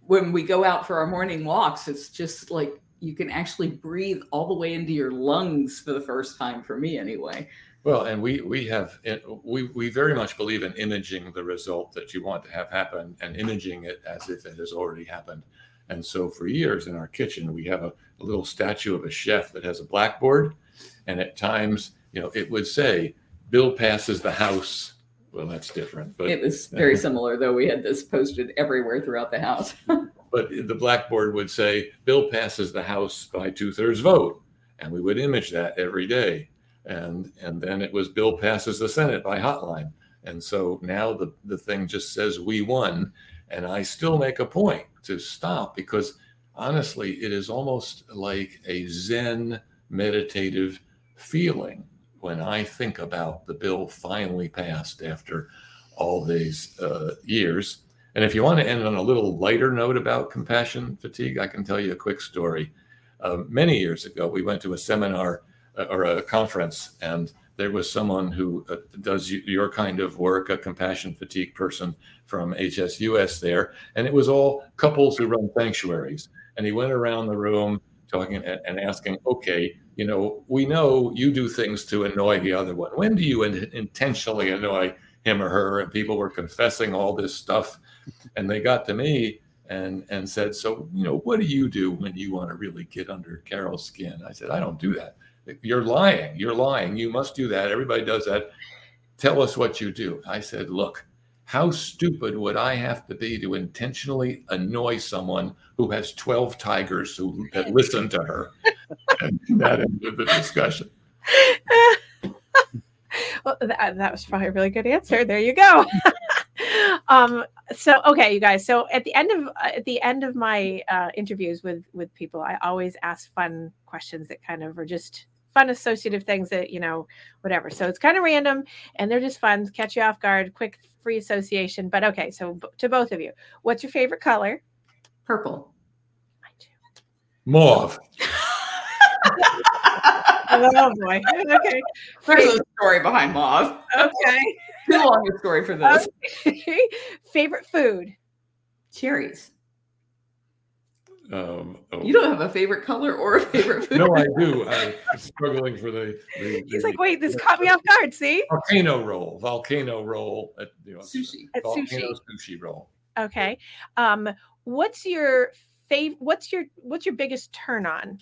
when we go out for our morning walks, it's just like you can actually breathe all the way into your lungs for the first time, for me anyway. Well, and we we have eh, we we very much believe in imaging the result that you want to have happen and imaging it as if it has already happened. And so for years in our kitchen, we have a, a little statue of a chef that has a blackboard, and at times, you know, it would say, "Bill passes the house." Well, that's different, but it was very similar, though. We had this posted everywhere throughout the house. but the blackboard would say, "Bill passes the house by two thirds vote," and we would image that every day and and then it was bill passes the senate by hotline. And so now the the thing just says we won. And i still make a point to stop because honestly it is almost like a zen meditative feeling when i think about the bill finally passed after all these uh, years. And if you want to end on a little lighter note about compassion fatigue i can tell you a quick story. Uh, many years ago we went to a seminar or a conference, and there was someone who uh, does your kind of work, a compassion fatigue person from HSUS there, and it was all couples who run sanctuaries. And he went around the room talking and asking, okay, you know, we know you do things to annoy the other one. When do you in- intentionally annoy him or her? And people were confessing all this stuff, and they got to me and and said, so you know, what do you do when you want to really get under Carol's skin? I said, I don't do that. You're lying. You're lying. You must do that. Everybody does that. Tell us what you do. I said, Look, how stupid would I have to be to intentionally annoy someone who has 12 tigers who that listen to her? and that ended the discussion. well, that, that was probably a really good answer. There you go. um, so okay, you guys. So at the end of uh, at the end of my uh, interviews with with people, I always ask fun questions that kind of are just fun associative things that you know whatever. So it's kind of random and they're just fun, catch you off guard, quick free association. But okay, so b- to both of you, what's your favorite color? Purple. Mine too. Mauve. Oh boy. Okay. There's a story behind mauve. Okay. Too long a story for this. okay. favorite food? Cherries. Um, oh. You don't have a favorite color or a favorite food. No, I do. I'm struggling for the, the, He's the like, wait, this caught me off guard. See? volcano roll. Volcano roll. At, you know, Sushi. At volcano sushi. sushi roll. Okay. Um, what's your fav? What's your what's your biggest turn on?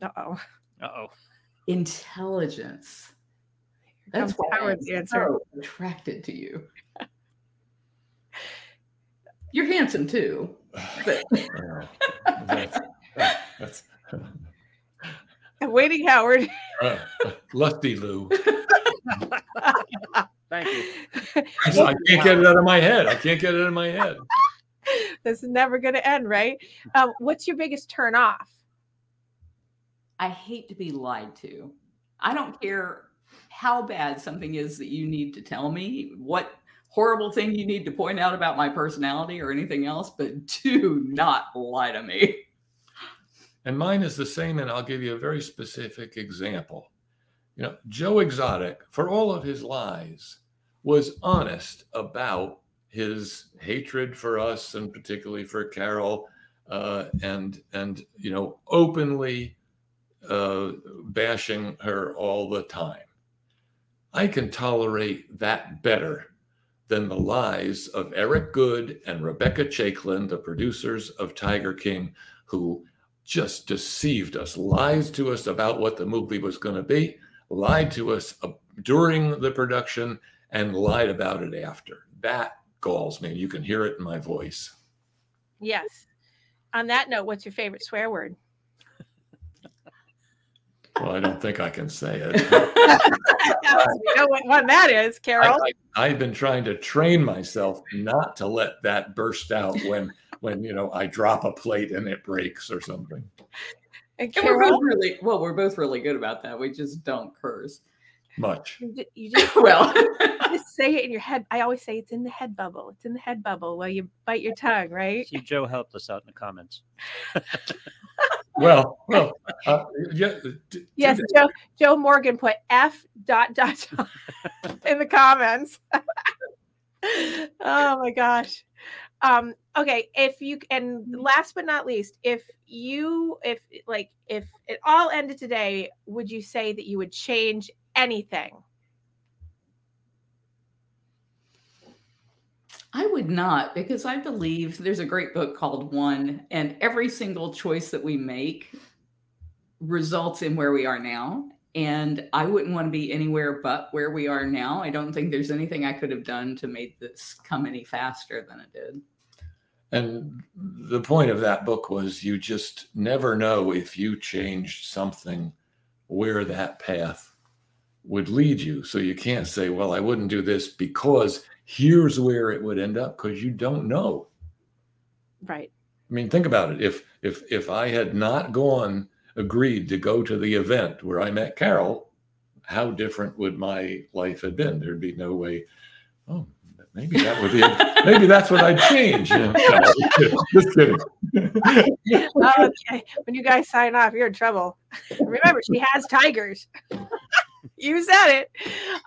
Uh oh. Uh oh. Intelligence. That's why Howard's I'm answer. so attracted to you. You're handsome too. But that's, that's, I'm waiting, Howard. uh, lusty Lou. Thank you. I can't get it out of my head. I can't get it out of my head. this is never going to end, right? Um, what's your biggest turn off? I hate to be lied to. I don't care how bad something is that you need to tell me, what horrible thing you need to point out about my personality or anything else, but do not lie to me. And mine is the same, and I'll give you a very specific example. You know, Joe Exotic, for all of his lies, was honest about his hatred for us and particularly for Carol, uh, and and you know, openly uh, bashing her all the time. I can tolerate that better than the lies of Eric Goode and Rebecca Chaiklin, the producers of Tiger King, who just deceived us, lies to us about what the movie was going to be, lied to us during the production, and lied about it after. That galls me. You can hear it in my voice. Yes. On that note, what's your favorite swear word? Well, I don't think I can say it. we know what one that is, Carol. I, have been trying to train myself not to let that burst out when, when you know, I drop a plate and it breaks or something. and And we're both really well, we're both really good about that. We just don't curse. Much. you ju- you just, well, just say it in your head. I always say it's in the head bubble. It's in the head bubble while you bite your tongue, right? See, Joe helped us out in the comments. Well, well, uh, yeah. d- Yes, today- Joe Joe Morgan put F dot dot dot in the comments. oh my gosh. Um, okay, if you and last but not least, if you if like if it all ended today, would you say that you would change anything? I would not because I believe there's a great book called One, and every single choice that we make results in where we are now. And I wouldn't want to be anywhere but where we are now. I don't think there's anything I could have done to make this come any faster than it did. And the point of that book was you just never know if you changed something where that path would lead you. So you can't say, well, I wouldn't do this because here's where it would end up because you don't know. Right. I mean, think about it. If if if I had not gone agreed to go to the event where I met Carol, how different would my life have been? There'd be no way. Oh, maybe that would be. maybe that's what I'd change. You know? No, just kidding. okay. When you guys sign off, you're in trouble. Remember, she has tigers. You said it.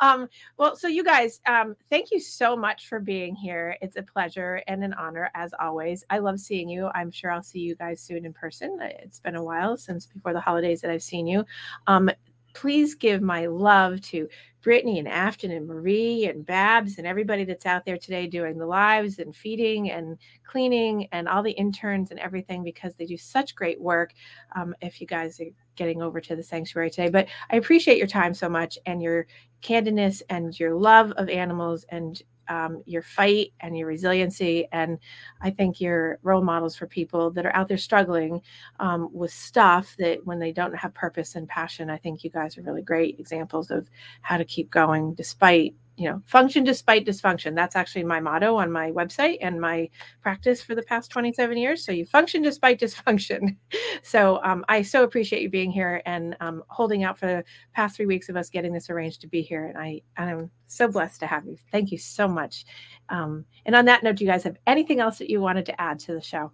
Um, well, so you guys, um, thank you so much for being here. It's a pleasure and an honor, as always. I love seeing you. I'm sure I'll see you guys soon in person. It's been a while since before the holidays that I've seen you. Um, please give my love to Brittany and Afton and Marie and Babs and everybody that's out there today doing the lives and feeding and cleaning and all the interns and everything because they do such great work. Um, if you guys are getting over to the sanctuary today, but I appreciate your time so much and your candidness and your love of animals and um, your fight and your resiliency. And I think you're role models for people that are out there struggling um, with stuff that when they don't have purpose and passion, I think you guys are really great examples of how to keep going despite you know, function despite dysfunction. That's actually my motto on my website and my practice for the past 27 years. So you function despite dysfunction. So um, I so appreciate you being here and um, holding out for the past three weeks of us getting this arranged to be here. And I, and I'm so blessed to have you. Thank you so much. Um, and on that note, do you guys have anything else that you wanted to add to the show?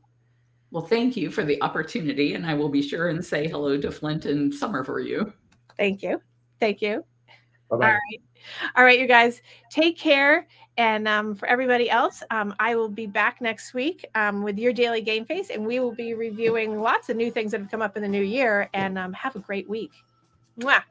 Well, thank you for the opportunity. And I will be sure and say hello to Flint and Summer for you. Thank you. Thank you. Bye-bye. All right. All right, you guys, take care. And um, for everybody else, um, I will be back next week um, with your daily game face, and we will be reviewing lots of new things that have come up in the new year. And um, have a great week. Mwah.